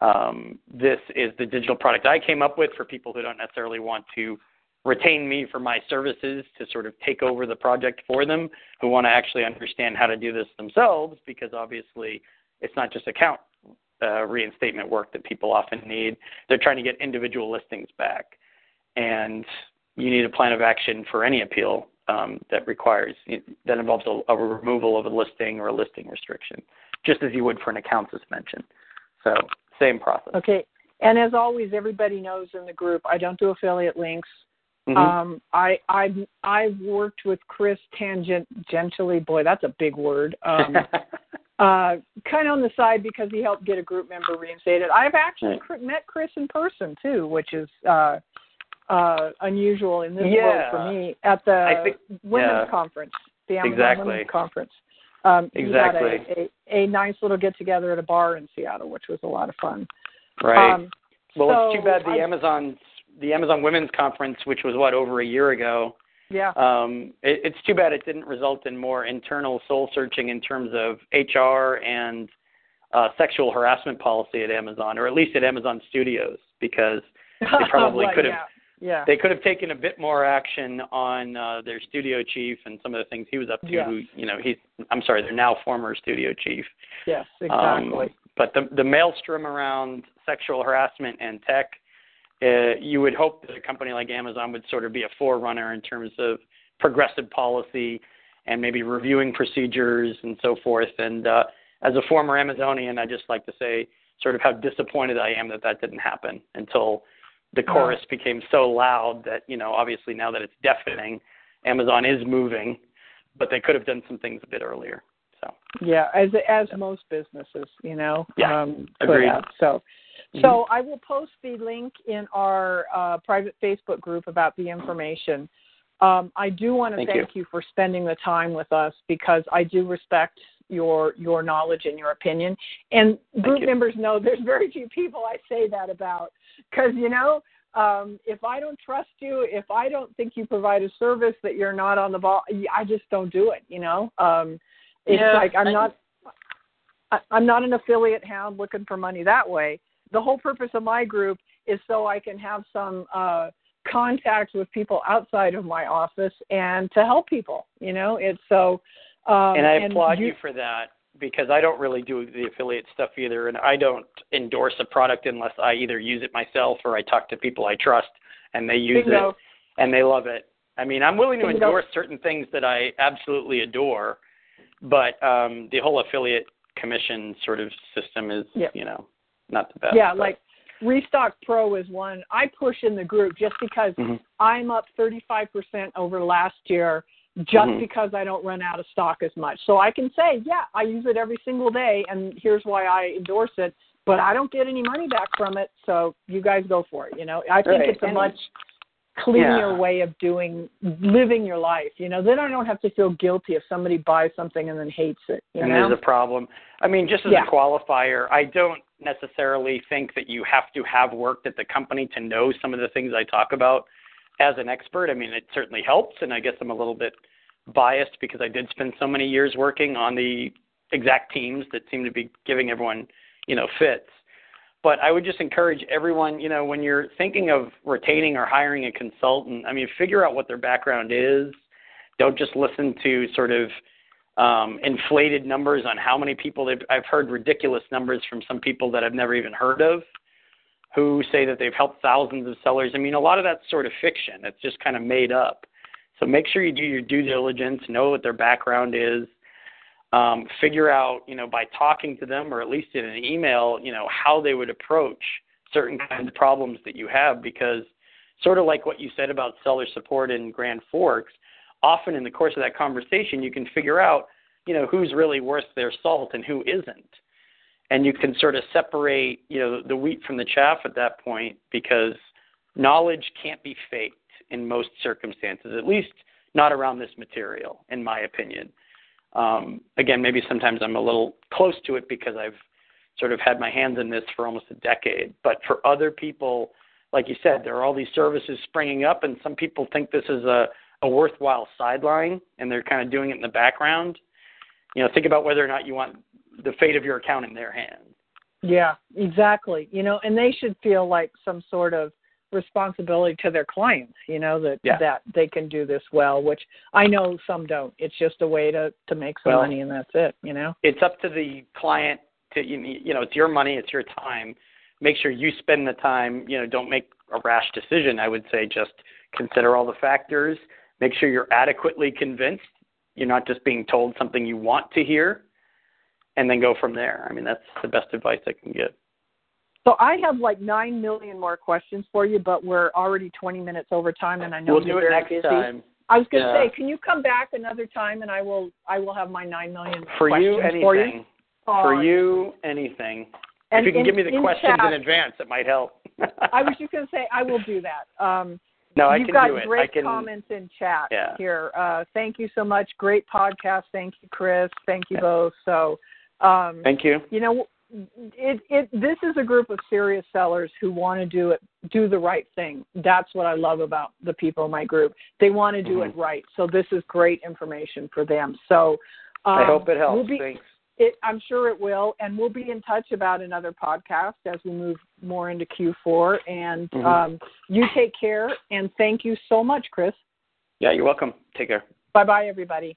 um, this is the digital product I came up with for people who don't necessarily want to retain me for my services to sort of take over the project for them, who want to actually understand how to do this themselves, because obviously it's not just account uh, reinstatement work that people often need. They're trying to get individual listings back, and you need a plan of action for any appeal um, that requires that involves a, a removal of a listing or a listing restriction, just as you would for an account suspension. So same process. Okay. And as always, everybody knows in the group, I don't do affiliate links. Mhm. Um, I I've I've worked with Chris tangentially. Boy, that's a big word. Um, uh, kind of on the side because he helped get a group member reinstated. I've actually Right. met Chris in person too, which is uh, uh, unusual in this world for me at the think- women's yeah. conference, the Amazon Exactly. Women's Conference. Um, he had a, a, a nice little get together at a bar in Seattle, which was a lot of fun. right. Um, well, it's too bad the I- Amazon the Amazon Women's Conference, which was what over a year ago. yeah. Um, it, it's too bad it didn't result in more internal soul searching in terms of HR and uh, sexual harassment policy at Amazon, or at least at Amazon Studios, because they probably Well, could have Yeah. Yeah. they could have taken a bit more action on uh, their studio chief and some of the things he was up to. Yes. Who, you know, he's I'm sorry, they're now former studio chief. yes, Um, exactly. but the the maelstrom around sexual harassment and tech, uh, you would hope that a company like Amazon would sort of be a forerunner in terms of progressive policy and maybe reviewing procedures and so forth. And uh, as a former Amazonian, I just like to say sort of how disappointed I am that that didn't happen until the chorus became so loud that you know obviously now that it's deafening, Amazon is moving, but they could have done some things a bit earlier. So yeah, as as most businesses, you know, Yeah, um, agreed. Out. So. Mhm. So I will post the link in our uh, private Facebook group about the information. Um, I do want to Thank thank you. for spending the time with us because I do respect your your knowledge and your opinion. And group members know there's very few people I say that about because you know um, if I don't trust you, if I don't think you provide a service that you're not on the ball, I just don't do it. You know, um, it's Yeah, like I'm I- not. I- I'm not an affiliate hound looking for money that way. The whole purpose of my group is so I can have some uh, contact with people outside of my office and to help people. You know, it's so. Um, and I applaud you, for that because I don't really do the affiliate stuff either, and I don't endorse a product unless I either use it myself or I talk to people I trust and they use Bingo. it and they love it. I mean, I'm willing to Bingo. endorse certain things that I absolutely adore, but um, the whole affiliate commission sort of system is, Yep. you know, not the best. Yeah, but- like Restock Pro is one I push in the group just because Mhm. I'm up 35% over last year just Mhm. because I don't run out of stock as much. So I can say, yeah, I use it every single day and here's why I endorse it, but I don't get any money back from it, so you guys go for it, you know. I think Right, it's a and- much cleaner Yeah. way of doing living your life, you know. Then I don't have to feel guilty if somebody buys something and then hates it, you and know. there's a problem. I mean, just as Yeah. a qualifier, I don't necessarily think that you have to have worked at the company to know some of the things I talk about as an expert. I mean, it certainly helps, and I guess I'm a little bit biased because I did spend so many years working on the exact teams that seem to be giving everyone, you know, fits. But I would just encourage everyone, you know, when you're thinking of retaining or hiring a consultant, I mean, figure out what their background is. Don't just listen to sort of um, inflated numbers on how many people they've. I've heard ridiculous numbers from some people that I've never even heard of, who say that they've helped thousands of sellers. I mean, a lot of that's sort of fiction. It's just kind of made up. So make sure you do your due diligence, know what their background is, um, figure out, you know, by talking to them or at least in an email, you know, how they would approach certain kinds of problems that you have because sort of like what you said about seller support in Grand Forks, often in the course of that conversation you can figure out, you know, who's really worth their salt and who isn't. And you can sort of separate, you know, the wheat from the chaff at that point because knowledge can't be faked in most circumstances, at least not around this material, in my opinion. Um, again, maybe sometimes I'm a little close to it because I've sort of had my hands in this for almost a decade. But for other people, like you said, there are all these services springing up, and some people think this is a, a worthwhile sideline, and they're kind of doing it in the background. You know, think about whether or not you want the fate of your account in their hands. Yeah, exactly. You know, and they should feel like some sort of responsibility to their clients, you know, that Yeah. that they can do this well, which I know some don't. It's just a way to to make some Well- money and that's it, you know. It's up to the client to you you know it's your money, it's your time. Make sure you spend the time. You know, don't make a rash decision. I would say just consider all the factors. Make sure you're adequately convinced. You're not just being told something you want to hear, and then go from there. I mean, that's the best advice I can give. So I have like 9 million more questions for you, but we're already 20 minutes over time and I know we'll you're do it next busy. time. I was going to Yeah. say, can you come back another time and I will I will have my 9 million For you, anything. for you. For you, anything. and if you can in- give me the in questions chat- in advance, it might help. I was just going to say I will do that. Um no, I You've can got do it. great I can. comments in chat Yeah. here. Uh, thank you so much. Great podcast. Thank you, Chris. Thank you Yeah. both. So, um, Thank you. you know, it, it this is a group of serious sellers who want to do it, do the right thing. That's what I love about the people in my group. They want to do it Mm-hmm. right. So this is great information for them. So, um, I hope it helps. We'll be, Thanks. it, I'm sure it will, and we'll be in touch about another podcast as we move more into Q4. And Mhm. um, you take care, and thank you so much, Chris. Yeah, you're welcome. Take care. Bye bye, everybody.